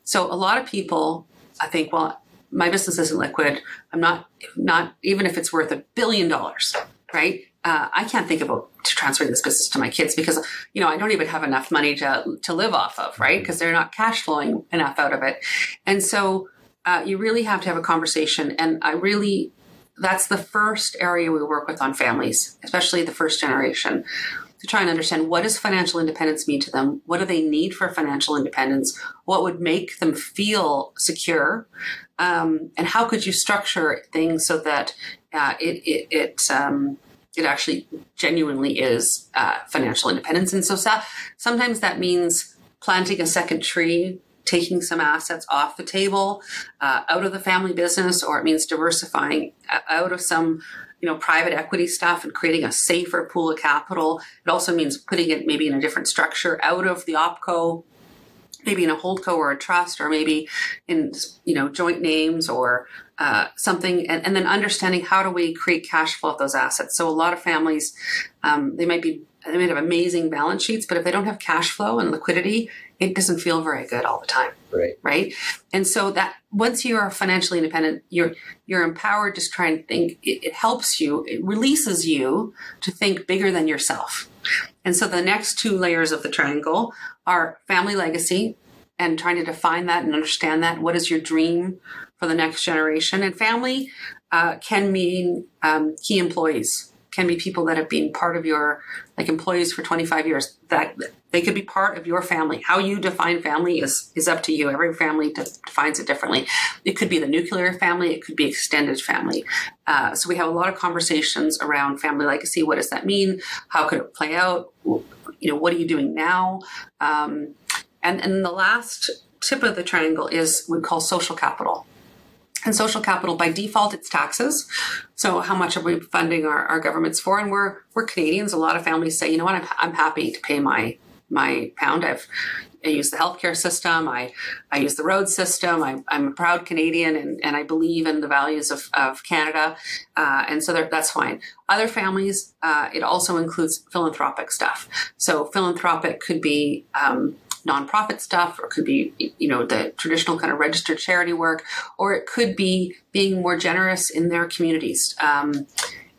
So a lot of people I think, well, my business isn't liquid. I'm not not even if it's worth a billion dollars, right? Uh, I can't think about transferring this business to my kids because you know I don't even have enough money to to live off of, right? Because mm-hmm. they're not cash flowing enough out of it, and so uh, you really have to have a conversation. And I really that's the first area we work with on families, especially the first generation, to try and understand what does financial independence mean to them? What do they need for financial independence? What would make them feel secure? Um, and how could you structure things so that uh, it it, it um, it actually genuinely is uh, financial independence. And so sometimes that means planting a second tree, taking some assets off the table, uh, out of the family business, or it means diversifying uh, out of some you know private equity stuff and creating a safer pool of capital. It also means putting it maybe in a different structure out of the opco maybe in a holdco or a trust or maybe in you know joint names or uh, something and, and, then understanding how do we create cash flow of those assets. So a lot of families um, they might be they might have amazing balance sheets but if they don't have cash flow and liquidity it doesn't feel very good all the time. Right. Right? And so that once you are financially independent you're you're empowered to try and think it, it helps you it releases you to think bigger than yourself and so the next two layers of the triangle are family legacy and trying to define that and understand that. What is your dream for the next generation? And family uh, can mean um, key employees, can be people that have been part of your like employees for 25 years. That they could be part of your family. How you define family is is up to you. Every family defines it differently. It could be the nuclear family. It could be extended family. Uh, so we have a lot of conversations around family legacy. What does that mean? How could it play out? You know, what are you doing now? Um, and and the last tip of the triangle is we call social capital. And social capital, by default, it's taxes. So how much are we funding our, our governments for? And we're we're Canadians. A lot of families say, you know what, I'm, I'm happy to pay my my pound. I've I use the healthcare system. I, I use the road system. I, am a proud Canadian and, and I believe in the values of, of Canada. Uh, and so that's fine. Other families, uh, it also includes philanthropic stuff. So philanthropic could be um, nonprofit stuff, or it could be, you know, the traditional kind of registered charity work, or it could be being more generous in their communities. Um,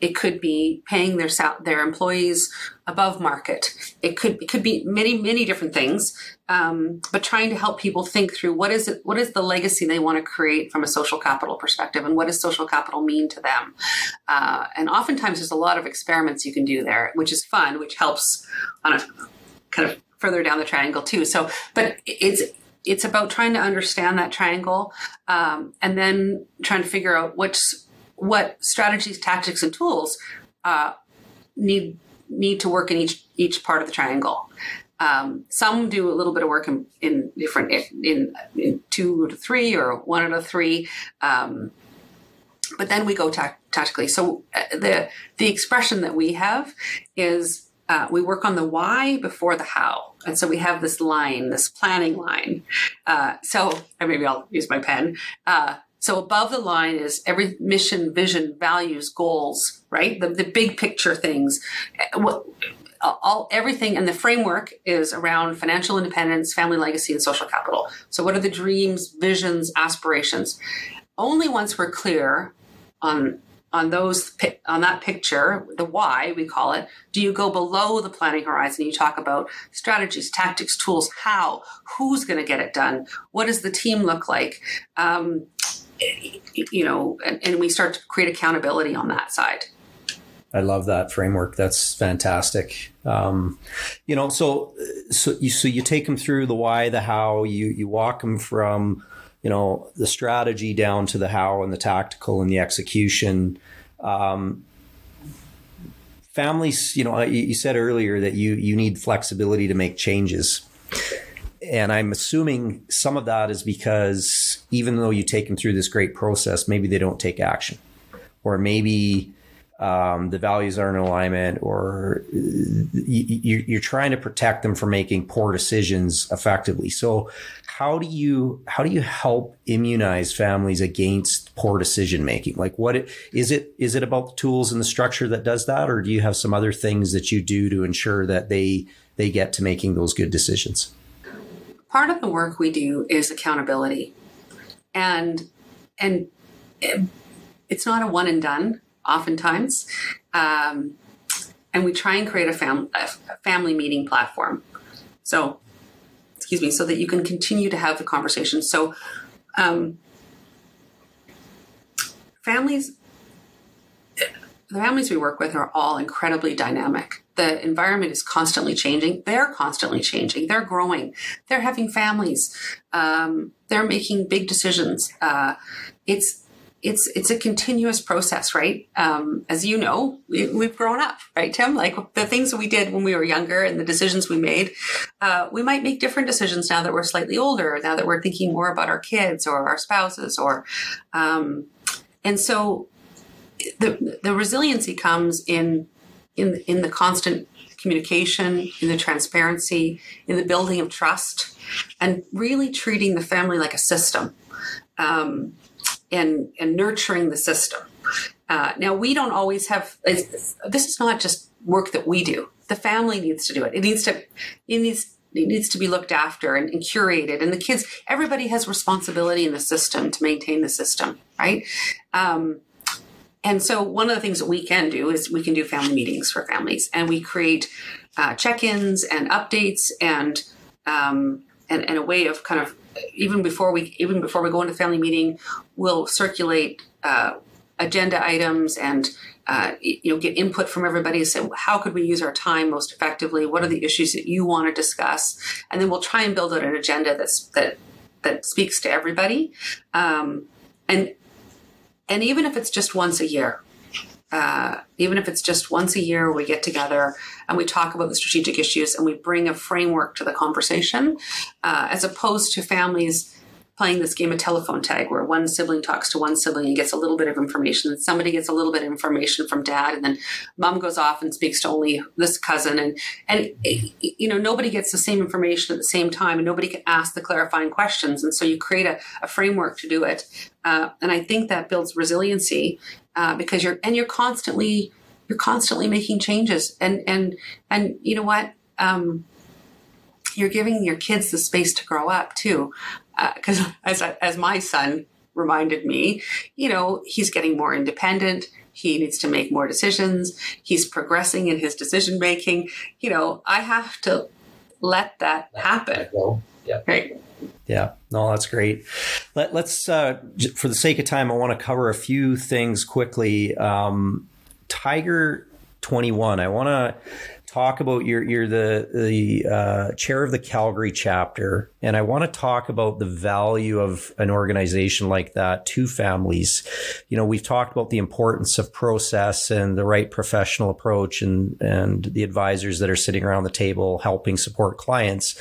it could be paying their their employees above market. It could it could be many many different things. Um, but trying to help people think through what is it what is the legacy they want to create from a social capital perspective, and what does social capital mean to them? Uh, and oftentimes there's a lot of experiments you can do there, which is fun, which helps on a kind of further down the triangle too. So, but it's it's about trying to understand that triangle um, and then trying to figure out which what strategies, tactics, and tools uh, need need to work in each each part of the triangle. Um, some do a little bit of work in, in different in, in, two to three or one out of three, um, but then we go ta- tactically. So uh, the the expression that we have is uh, we work on the why before the how. And so we have this line, this planning line. Uh, so maybe I'll use my pen. Uh, so above the line is every mission, vision, values, goals, right? The, the big picture things. What, all everything and the framework is around financial independence, family legacy, and social capital. So what are the dreams, visions, aspirations? Only once we're clear on on those on that picture, the why we call it, do you go below the planning horizon? You talk about strategies, tactics, tools, how, who's going to get it done, what does the team look like, um, you know, and, and we start to create accountability on that side. I love that framework. That's fantastic. Um, you know, so so you so you take them through the why, the how. You you walk them from you know the strategy down to the how and the tactical and the execution. Um, families, you know, you said earlier that you you need flexibility to make changes and I'm assuming some of that is because even though you take them through this great process, maybe they don't take action, or maybe um, the values are in alignment, or you, are trying to protect them from making poor decisions effectively. So, how do you how do you help immunize families against poor decision making? Like, what it, is it? Is it about the tools and the structure that does that, or do you have some other things that you do to ensure that they they get to making those good decisions? part of the work we do is accountability and and it, it's not a one and done oftentimes um, and we try and create a, fam- a family meeting platform so excuse me so that you can continue to have the conversation so um, families the families we work with are all incredibly dynamic the environment is constantly changing. They're constantly changing. They're growing. They're having families. Um, they're making big decisions. Uh, it's it's it's a continuous process, right? Um, as you know, we, have grown up, right, Tim? Like the things that we did when we were younger and the decisions we made, uh, we might make different decisions now that we're slightly older. Now that we're thinking more about our kids or our spouses, or um, and so the the resiliency comes in in in the constant communication, in the transparency, in the building of trust, and really treating the family like a system, um, and and nurturing the system. Uh, now we don't always have. This is not just work that we do. The family needs to do it. It needs to. It needs. It needs to be looked after and, and curated, and the kids. Everybody has responsibility in the system to maintain the system, right? Um, and so one of the things that we can do is we can do family meetings for families, and we create uh, check-ins and updates and, um, and and a way of kind of even before we even before we go into family meeting, we'll circulate uh, agenda items and uh, you know get input from everybody say how could we use our time most effectively? What are the issues that you want to discuss? And then we'll try and build out an agenda that's that that speaks to everybody. Um, and and even if it's just once a year, uh, even if it's just once a year, we get together and we talk about the strategic issues and we bring a framework to the conversation, uh, as opposed to families playing this game of telephone tag where one sibling talks to one sibling and gets a little bit of information, and somebody gets a little bit of information from dad, and then mom goes off and speaks to only this cousin, and and you know nobody gets the same information at the same time, and nobody can ask the clarifying questions, and so you create a, a framework to do it, uh, and I think that builds resiliency uh, because you're and you're constantly you're constantly making changes, and and and you know what. Um, you're giving your kids the space to grow up too because uh, as as my son reminded me, you know, he's getting more independent. He needs to make more decisions. He's progressing in his decision making. You know, I have to let that happen. Yeah. Right. Yeah, no, that's great. Let, us uh, for the sake of time, I want to cover a few things quickly. Um, Tiger 21. I want to talk about you're you're the the uh, chair of the Calgary chapter, and I want to talk about the value of an organization like that to families. You know, we've talked about the importance of process and the right professional approach, and and the advisors that are sitting around the table helping support clients.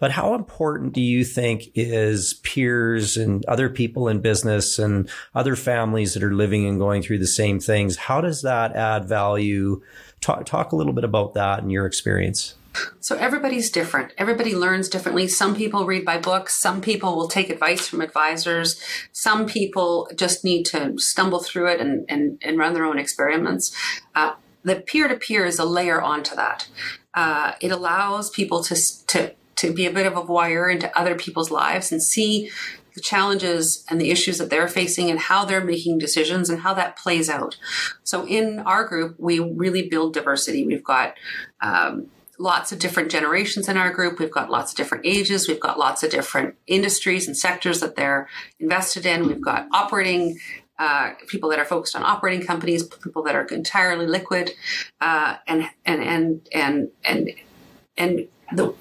But how important do you think is peers and other people in business and other families that are living and going through the same things? How does that add value? Talk, talk a little bit about that and your experience. So everybody's different. Everybody learns differently. Some people read by books. Some people will take advice from advisors. Some people just need to stumble through it and, and, and run their own experiments. Uh, the peer to peer is a layer onto that. Uh, it allows people to, to, to be a bit of a voyeur into other people's lives and see the challenges and the issues that they're facing and how they're making decisions and how that plays out. So in our group, we really build diversity. We've got um, lots of different generations in our group. We've got lots of different ages. We've got lots of different industries and sectors that they're invested in. We've got operating uh, people that are focused on operating companies, people that are entirely liquid, uh, and and and and and and the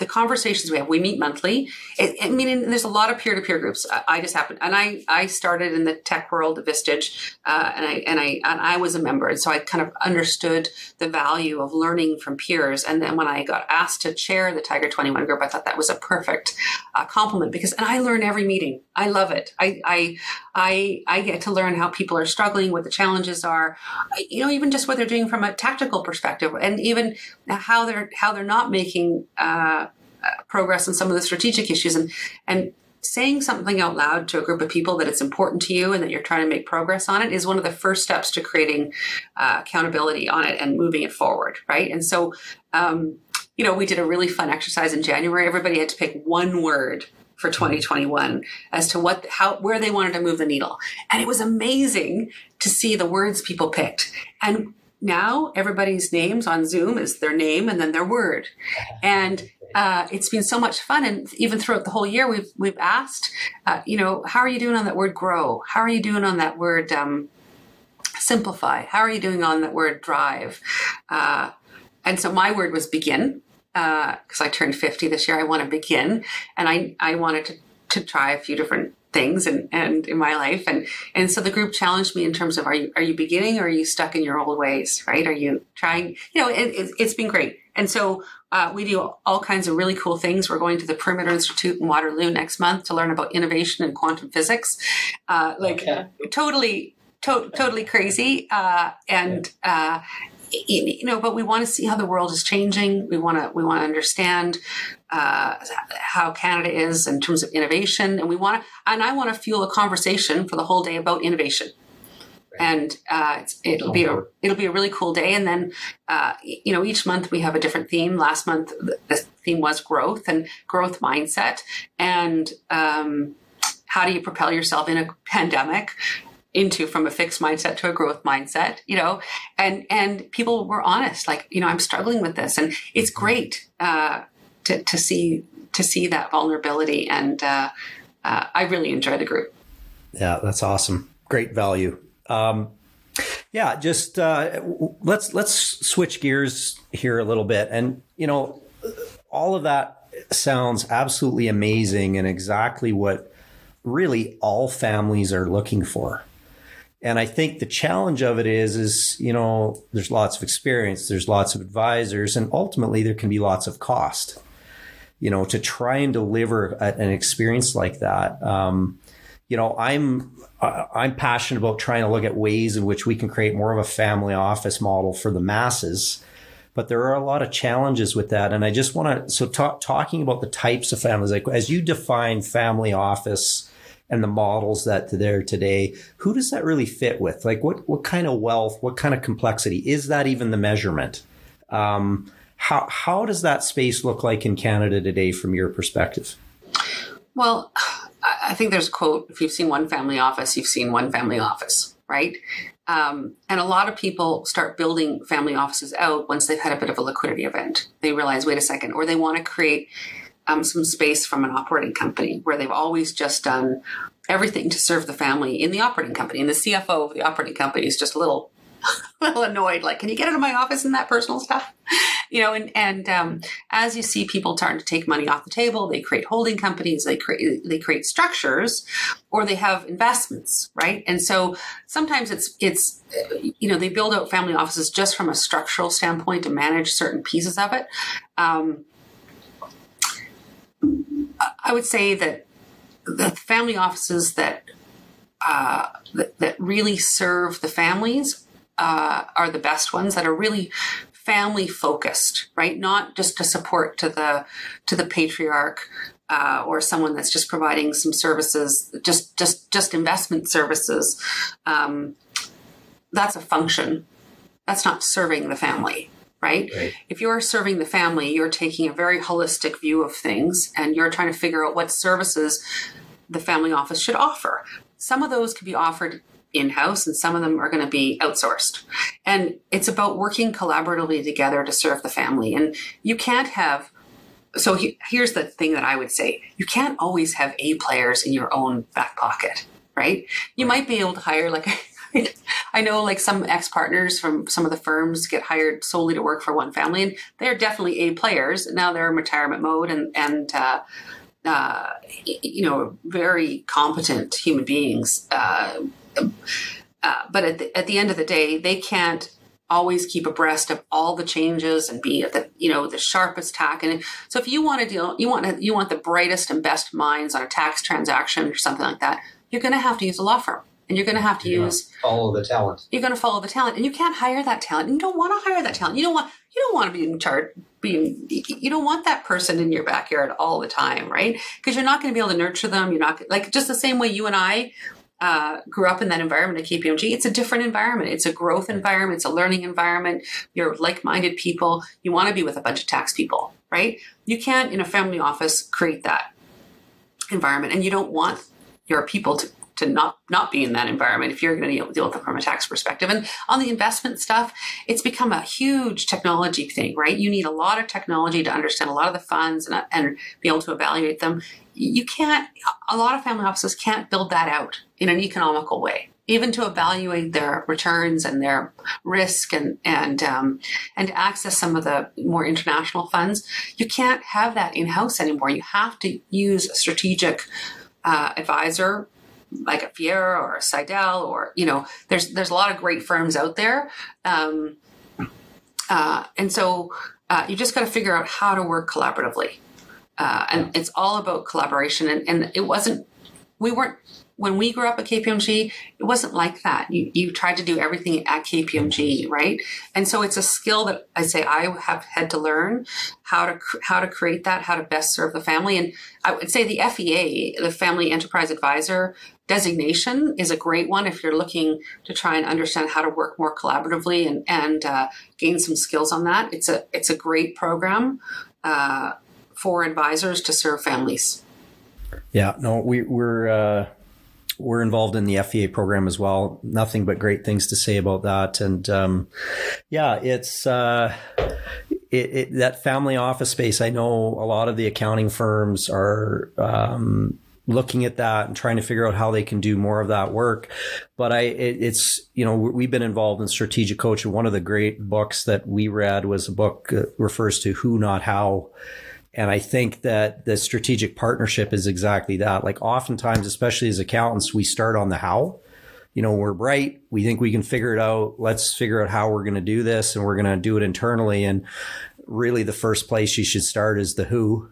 the conversations we have, we meet monthly. It, I mean, there's a lot of peer-to-peer groups. I, I, just happened, and I I started in the tech world Vistage, uh, and I and I and I was a member, and so I kind of understood the value of learning from peers. And then when I got asked to chair the Tiger 21 group, I thought that was a perfect uh, compliment because, and I learn every meeting. I love it. I I I I get to learn how people are struggling, what the challenges are, you know, even just what they're doing from a tactical perspective, and even how they're how they're not making. Uh, progress on some of the strategic issues. And and saying something out loud to a group of people that it's important to you and that you're trying to make progress on it is one of the first steps to creating uh, accountability on it and moving it forward right? And so um, you know we did a really fun exercise in january. Everybody had to pick one word for 2021 as to what how where they wanted to move the needle. And it was amazing to see the words people picked. And now everybody's names on zoom is their name and then their word. And uh, it's been so much fun, and even throughout the whole year, we've we've asked, uh, you know, how are you doing on that word grow? How are you doing on that word um, simplify? How are you doing on that word drive? Uh, and so my word was begin because uh, I turned fifty this year. I want to begin, and I I wanted to to try a few different things and, and in my life and and so the group challenged me in terms of are you are you beginning or are you stuck in your old ways right are you trying you know it, has been great and so uh, we do all kinds of really cool things. We're going to the Perimeter Institute in Waterloo next month to learn about innovation in quantum physics. Uh, like okay. totally, to- totally crazy. Uh, and uh, you know, but we want to see how the world is changing. We want to we want to understand uh, how Canada is in terms of innovation, and we want to. And I want to fuel a conversation for the whole day about innovation and uh, it'll be a it'll be a really cool day. And then uh, you know each month we have a different theme. Last month the theme was growth and growth mindset, and um, how do you propel yourself in a pandemic into from a fixed mindset to a growth mindset you know? And and people were honest like you know i'm struggling with this. And it's great uh, to, to see to see that vulnerability and uh, uh, i really enjoy the group. Yeah that's awesome. Great value. Um, yeah, just uh, let's let's switch gears here a little bit, and you know, all of that sounds absolutely amazing and exactly what really all families are looking for. And I think the challenge of it is, is, you know, there's lots of experience, there's lots of advisors, and ultimately there can be lots of cost. you know, to try and deliver a, an experience like that. Um, you know, I'm I'm passionate about trying to look at ways in which we can create more of a family office model for the masses. But there are a lot of challenges with that, and I just want to so talk, talking about the types of families, like as you define family office and the models that there today, who does that really fit with? Like, what what kind of wealth, what kind of complexity is that even the measurement? Um, how how does that space look like in Canada today, from your perspective? Well, I think there's a quote: "If you've seen one family office, you've seen one family office." Right? Um, and a lot of people start building family offices out once they've had a bit of a liquidity event. They realize, wait a second, or they want to create um, some space from an operating company where they've always just done everything to serve the family in the operating company. And the CFO of the operating company is just a little, little annoyed, like, can you get out of my office and that personal stuff? You know, and and um, as you see people starting to take money off the table, they create holding companies, they create they create structures, or they have investments, right? And so sometimes it's it's you know they build out family offices just from a structural standpoint to manage certain pieces of it. Um, I would say that the family offices that uh, that, that, really serve the families uh, are the best ones that are really family focused, right? Not just a support to the to the patriarch uh, or someone that's just providing some services, just just just investment services. Um, that's a function. That's not serving the family right? right? If you're serving the family, you're taking a very holistic view of things and you're trying to figure out what services the family office should offer. Some of those could be offered in house and some of them are going to be outsourced. And it's about working collaboratively together to serve the family. And you can't have so he, here's the thing that I would say you can't always have A players in your own back pocket, right? You might be able to hire like I know like some ex partners from some of the firms get hired solely to work for one family, and they're definitely A players. Now they're in retirement mode and and uh, uh, you know very competent human beings. Uh, uh, but at the, at the end of the day, they can't always keep abreast of all the changes and be at the you know the sharpest tack and so if you want to deal you want to, you want the brightest and best minds on a tax transaction or something like that you're going to have to use a law firm and you're going to have to you're use follow the talent. You're going to follow the talent, and you can't hire that talent. And you don't want to hire that talent. You don't want you don't want to be in charge. Being you don't want that person in your backyard all the time, right? Because you're not going to be able to nurture them. You're not like just the same way you and I uh, grew up in that environment at KPMG. It's a different environment. It's a growth environment. It's a learning environment. You're like-minded people. You want to be with a bunch of tax people, right? You can't in a family office create that environment, and you don't want your people to to not not be in that environment if you're going to deal, deal with it from a tax perspective. And on the investment stuff, it's become a huge technology thing, right? You need a lot of technology to understand a lot of the funds and, and be able to evaluate them. You can't. A lot of family offices can't build that out in an economical way even to evaluate their returns and their risk and and um, and access some of the more international funds, you can't have that in house anymore. You have to use a strategic uh, advisor like a Fiera or a Cidel or you know there's there's a lot of great firms out there um, uh, and so uh, you just got to figure out how to work collaboratively uh, and it's all about collaboration and, and it wasn't we weren't when we grew up at KPMG, it wasn't like that. You, you tried to do everything at KPMG, right? And so it's a skill that I say I have had to learn how to how to create that, how to best serve the family. And I would say the FEA, the Family Enterprise Advisor designation, is a great one if you're looking to try and understand how to work more collaboratively and and uh, gain some skills on that. It's a it's a great program uh, for advisors to serve families. Yeah, no, we, we're uh, we're involved in the FEA program as well. Nothing but great things to say about that. And um, yeah, it's uh, it, it, that family office space. I know a lot of the accounting firms are. Um, looking at that and trying to figure out how they can do more of that work. But I, it, it's, you know, we've been involved in strategic coaching. One of the great books that we read was a book that refers to who, not how. And I think that the strategic partnership is exactly that. Like oftentimes, especially as accountants, we start on the how. You know, we're bright. We think we can figure it out. Let's figure out how we're going to do this and we're going to do it internally. And really the first place you should start is the who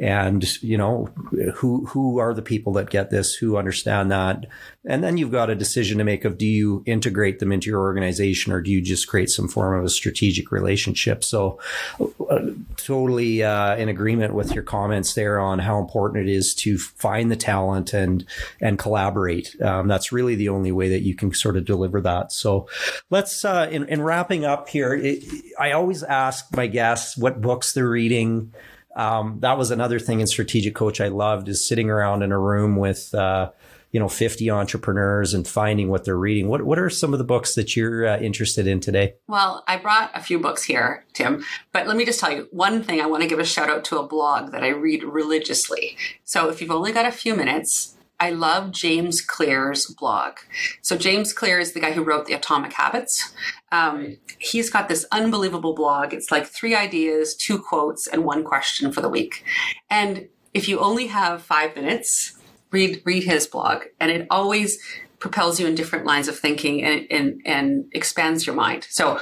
and you know who who are the people that get this? Who understand that? And then you've got a decision to make of do you integrate them into your organization or do you just create some form of a strategic relationship? So uh, totally uh, in agreement with your comments there on how important it is to find the talent and and collaborate. Um, that's really the only way that you can sort of deliver that. So let's uh, in, in wrapping up here it, i always ask my guests what books they're reading um, that was another thing in strategic coach I loved is sitting around in a room with uh, you know 50 entrepreneurs and finding what they're reading. What what are some of the books that you're uh, interested in today? Well, I brought a few books here, Tim, but let me just tell you one thing. I want to give a shout out to a blog that I read religiously. So if you've only got a few minutes, I love James Clear's blog. So James Clear is the guy who wrote the Atomic Habits. Um, he's got this unbelievable blog. It's like three ideas, two quotes, and one question for the week. And if you only have five minutes, read read his blog, and it always propels you in different lines of thinking and and, and expands your mind. So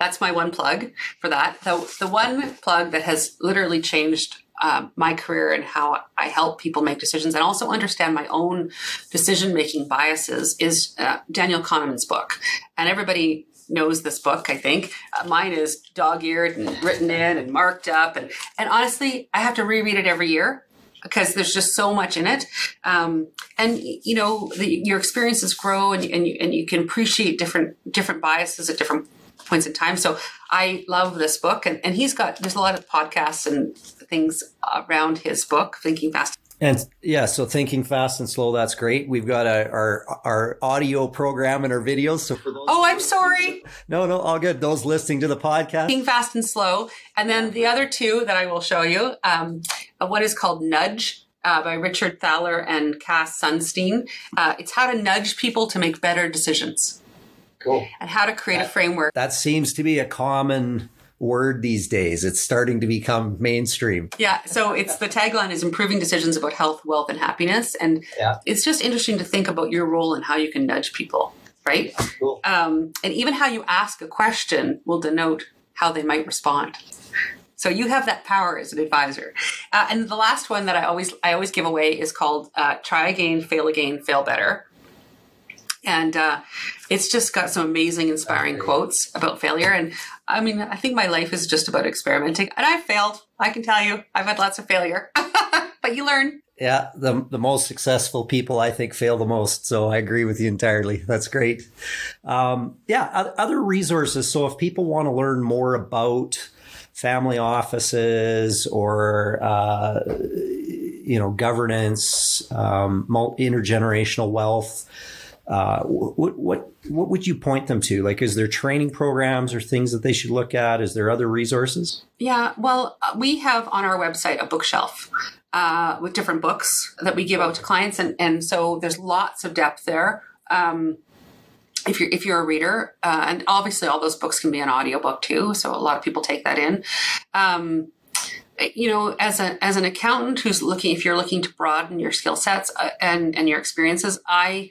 that's my one plug for that. The, the one plug that has literally changed uh, my career and how I help people make decisions and also understand my own decision making biases is uh, Daniel Kahneman's book. And everybody knows this book, I think. Uh, mine is dog eared and written in and marked up. And, and honestly, I have to reread it every year because there's just so much in it. Um, and you know, the, your experiences grow and, and, you, and you can appreciate different, different biases at different points in time. So I love this book, and, and he's got there's a lot of podcasts and things around his book, Thinking Fast. And yeah, so thinking fast and slow, that's great. We've got a, our our audio program and our videos. So for those, oh, I'm sorry. No, no, all good. Those listening to the podcast, thinking fast and slow, and then the other two that I will show you. Um, one is called Nudge, uh, by Richard Thaler and Cass Sunstein. Uh, it's how to nudge people to make better decisions. Cool. And how to create that, a framework. That seems to be a common word these days. It's starting to become mainstream. Yeah. So it's the tagline is improving decisions about health, wealth, and happiness. And yeah. it's just interesting to think about your role and how you can nudge people, right? Cool. Um, and even how you ask a question will denote how they might respond. So you have that power as an advisor. Uh, and the last one that I always I always give away is called uh, "Try Again, Fail Again, Fail Better." And uh, it's just got some amazing inspiring quotes about failure. And i mean i think my life is just about experimenting. And i've failed i can tell you. I've had lots of failure. But you learn. Yeah the, the most successful people i think fail the most. So i agree with you entirely. That's great. Um, yeah other resources. So if people want to learn more about family offices or uh, you know governance um, intergenerational wealth uh, what what what would you point them to? Like, is there training programs or things that they should look at? Is there other resources? Yeah, well, uh, we have on our website a bookshelf uh, with different books that we give out to clients, and and so there's lots of depth there. Um, if you're if you're a reader, uh, and obviously all those books can be an audiobook too, so a lot of people take that in. Um, you know, as a as an accountant who's looking, if you're looking to broaden your skill sets uh, and and your experiences, I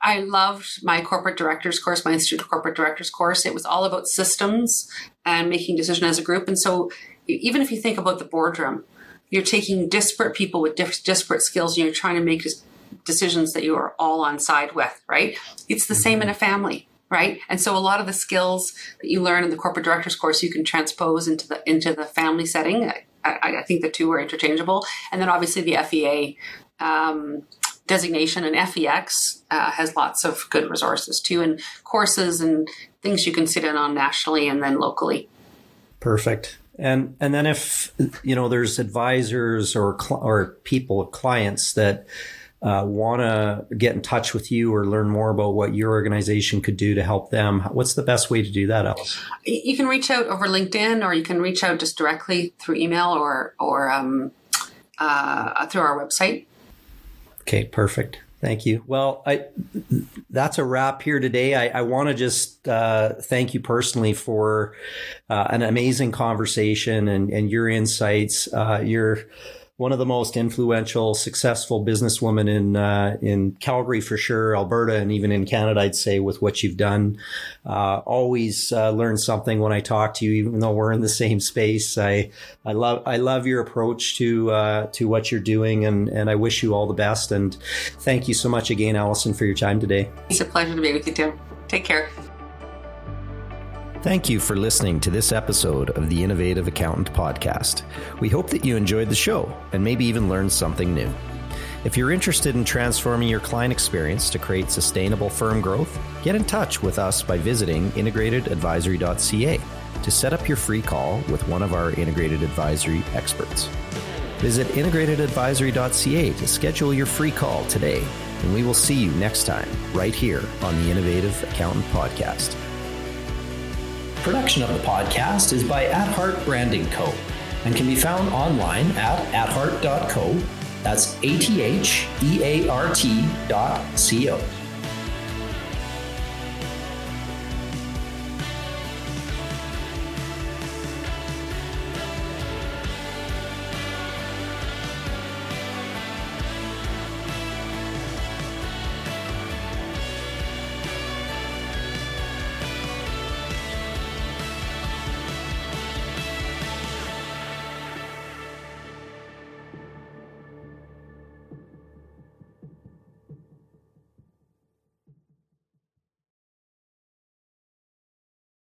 I loved my corporate directors course, my Institute of Corporate Directors course. It was all about systems and making decision as a group. And so, even if you think about the boardroom, you're taking disparate people with disparate skills and you're trying to make decisions that you are all on side with, right? It's the same in a family, right? And so, a lot of the skills that you learn in the corporate directors course, you can transpose into the into the family setting. I, I, I think the two are interchangeable. And then, obviously, the FEA. Um, designation and FEX uh, has lots of good resources too and courses and things you can sit in on nationally and then locally. Perfect. And and then if you know there's advisors or cl- or people clients that uh, want to get in touch with you or learn more about what your organization could do to help them, what's the best way to do that, Alice? You can reach out over LinkedIn, or you can reach out just directly through email or or um, uh, through our website. Okay, perfect. Thank you. Well, I, that's a wrap here today. I, I want to just uh, thank you personally for uh, an amazing conversation and, and your insights. Uh, you're one of the most influential, successful businesswomen in uh, in Calgary for sure, Alberta, and even in Canada. I'd say with what you've done, uh, always uh, learn something when I talk to you, even though we're in the same space. I I love I love your approach to uh, to what you're doing, and and I wish you all the best. And thank you so much again, Allison, for your time today. It's a pleasure to be with you, Tim. Take care. Thank you for listening to this episode of the Innovative Accountant Podcast. We hope that you enjoyed the show and maybe even learned something new. If you're interested in transforming your client experience to create sustainable firm growth, get in touch with us by visiting integratedadvisory.ca to set up your free call with one of our integrated advisory experts. Visit integratedadvisory.ca to schedule your free call today, and we will see you next time right here on the Innovative Accountant Podcast. Production of the podcast is by At Heart Branding Co. and can be found online at atheart.co. That's A T H E A R T dot C O.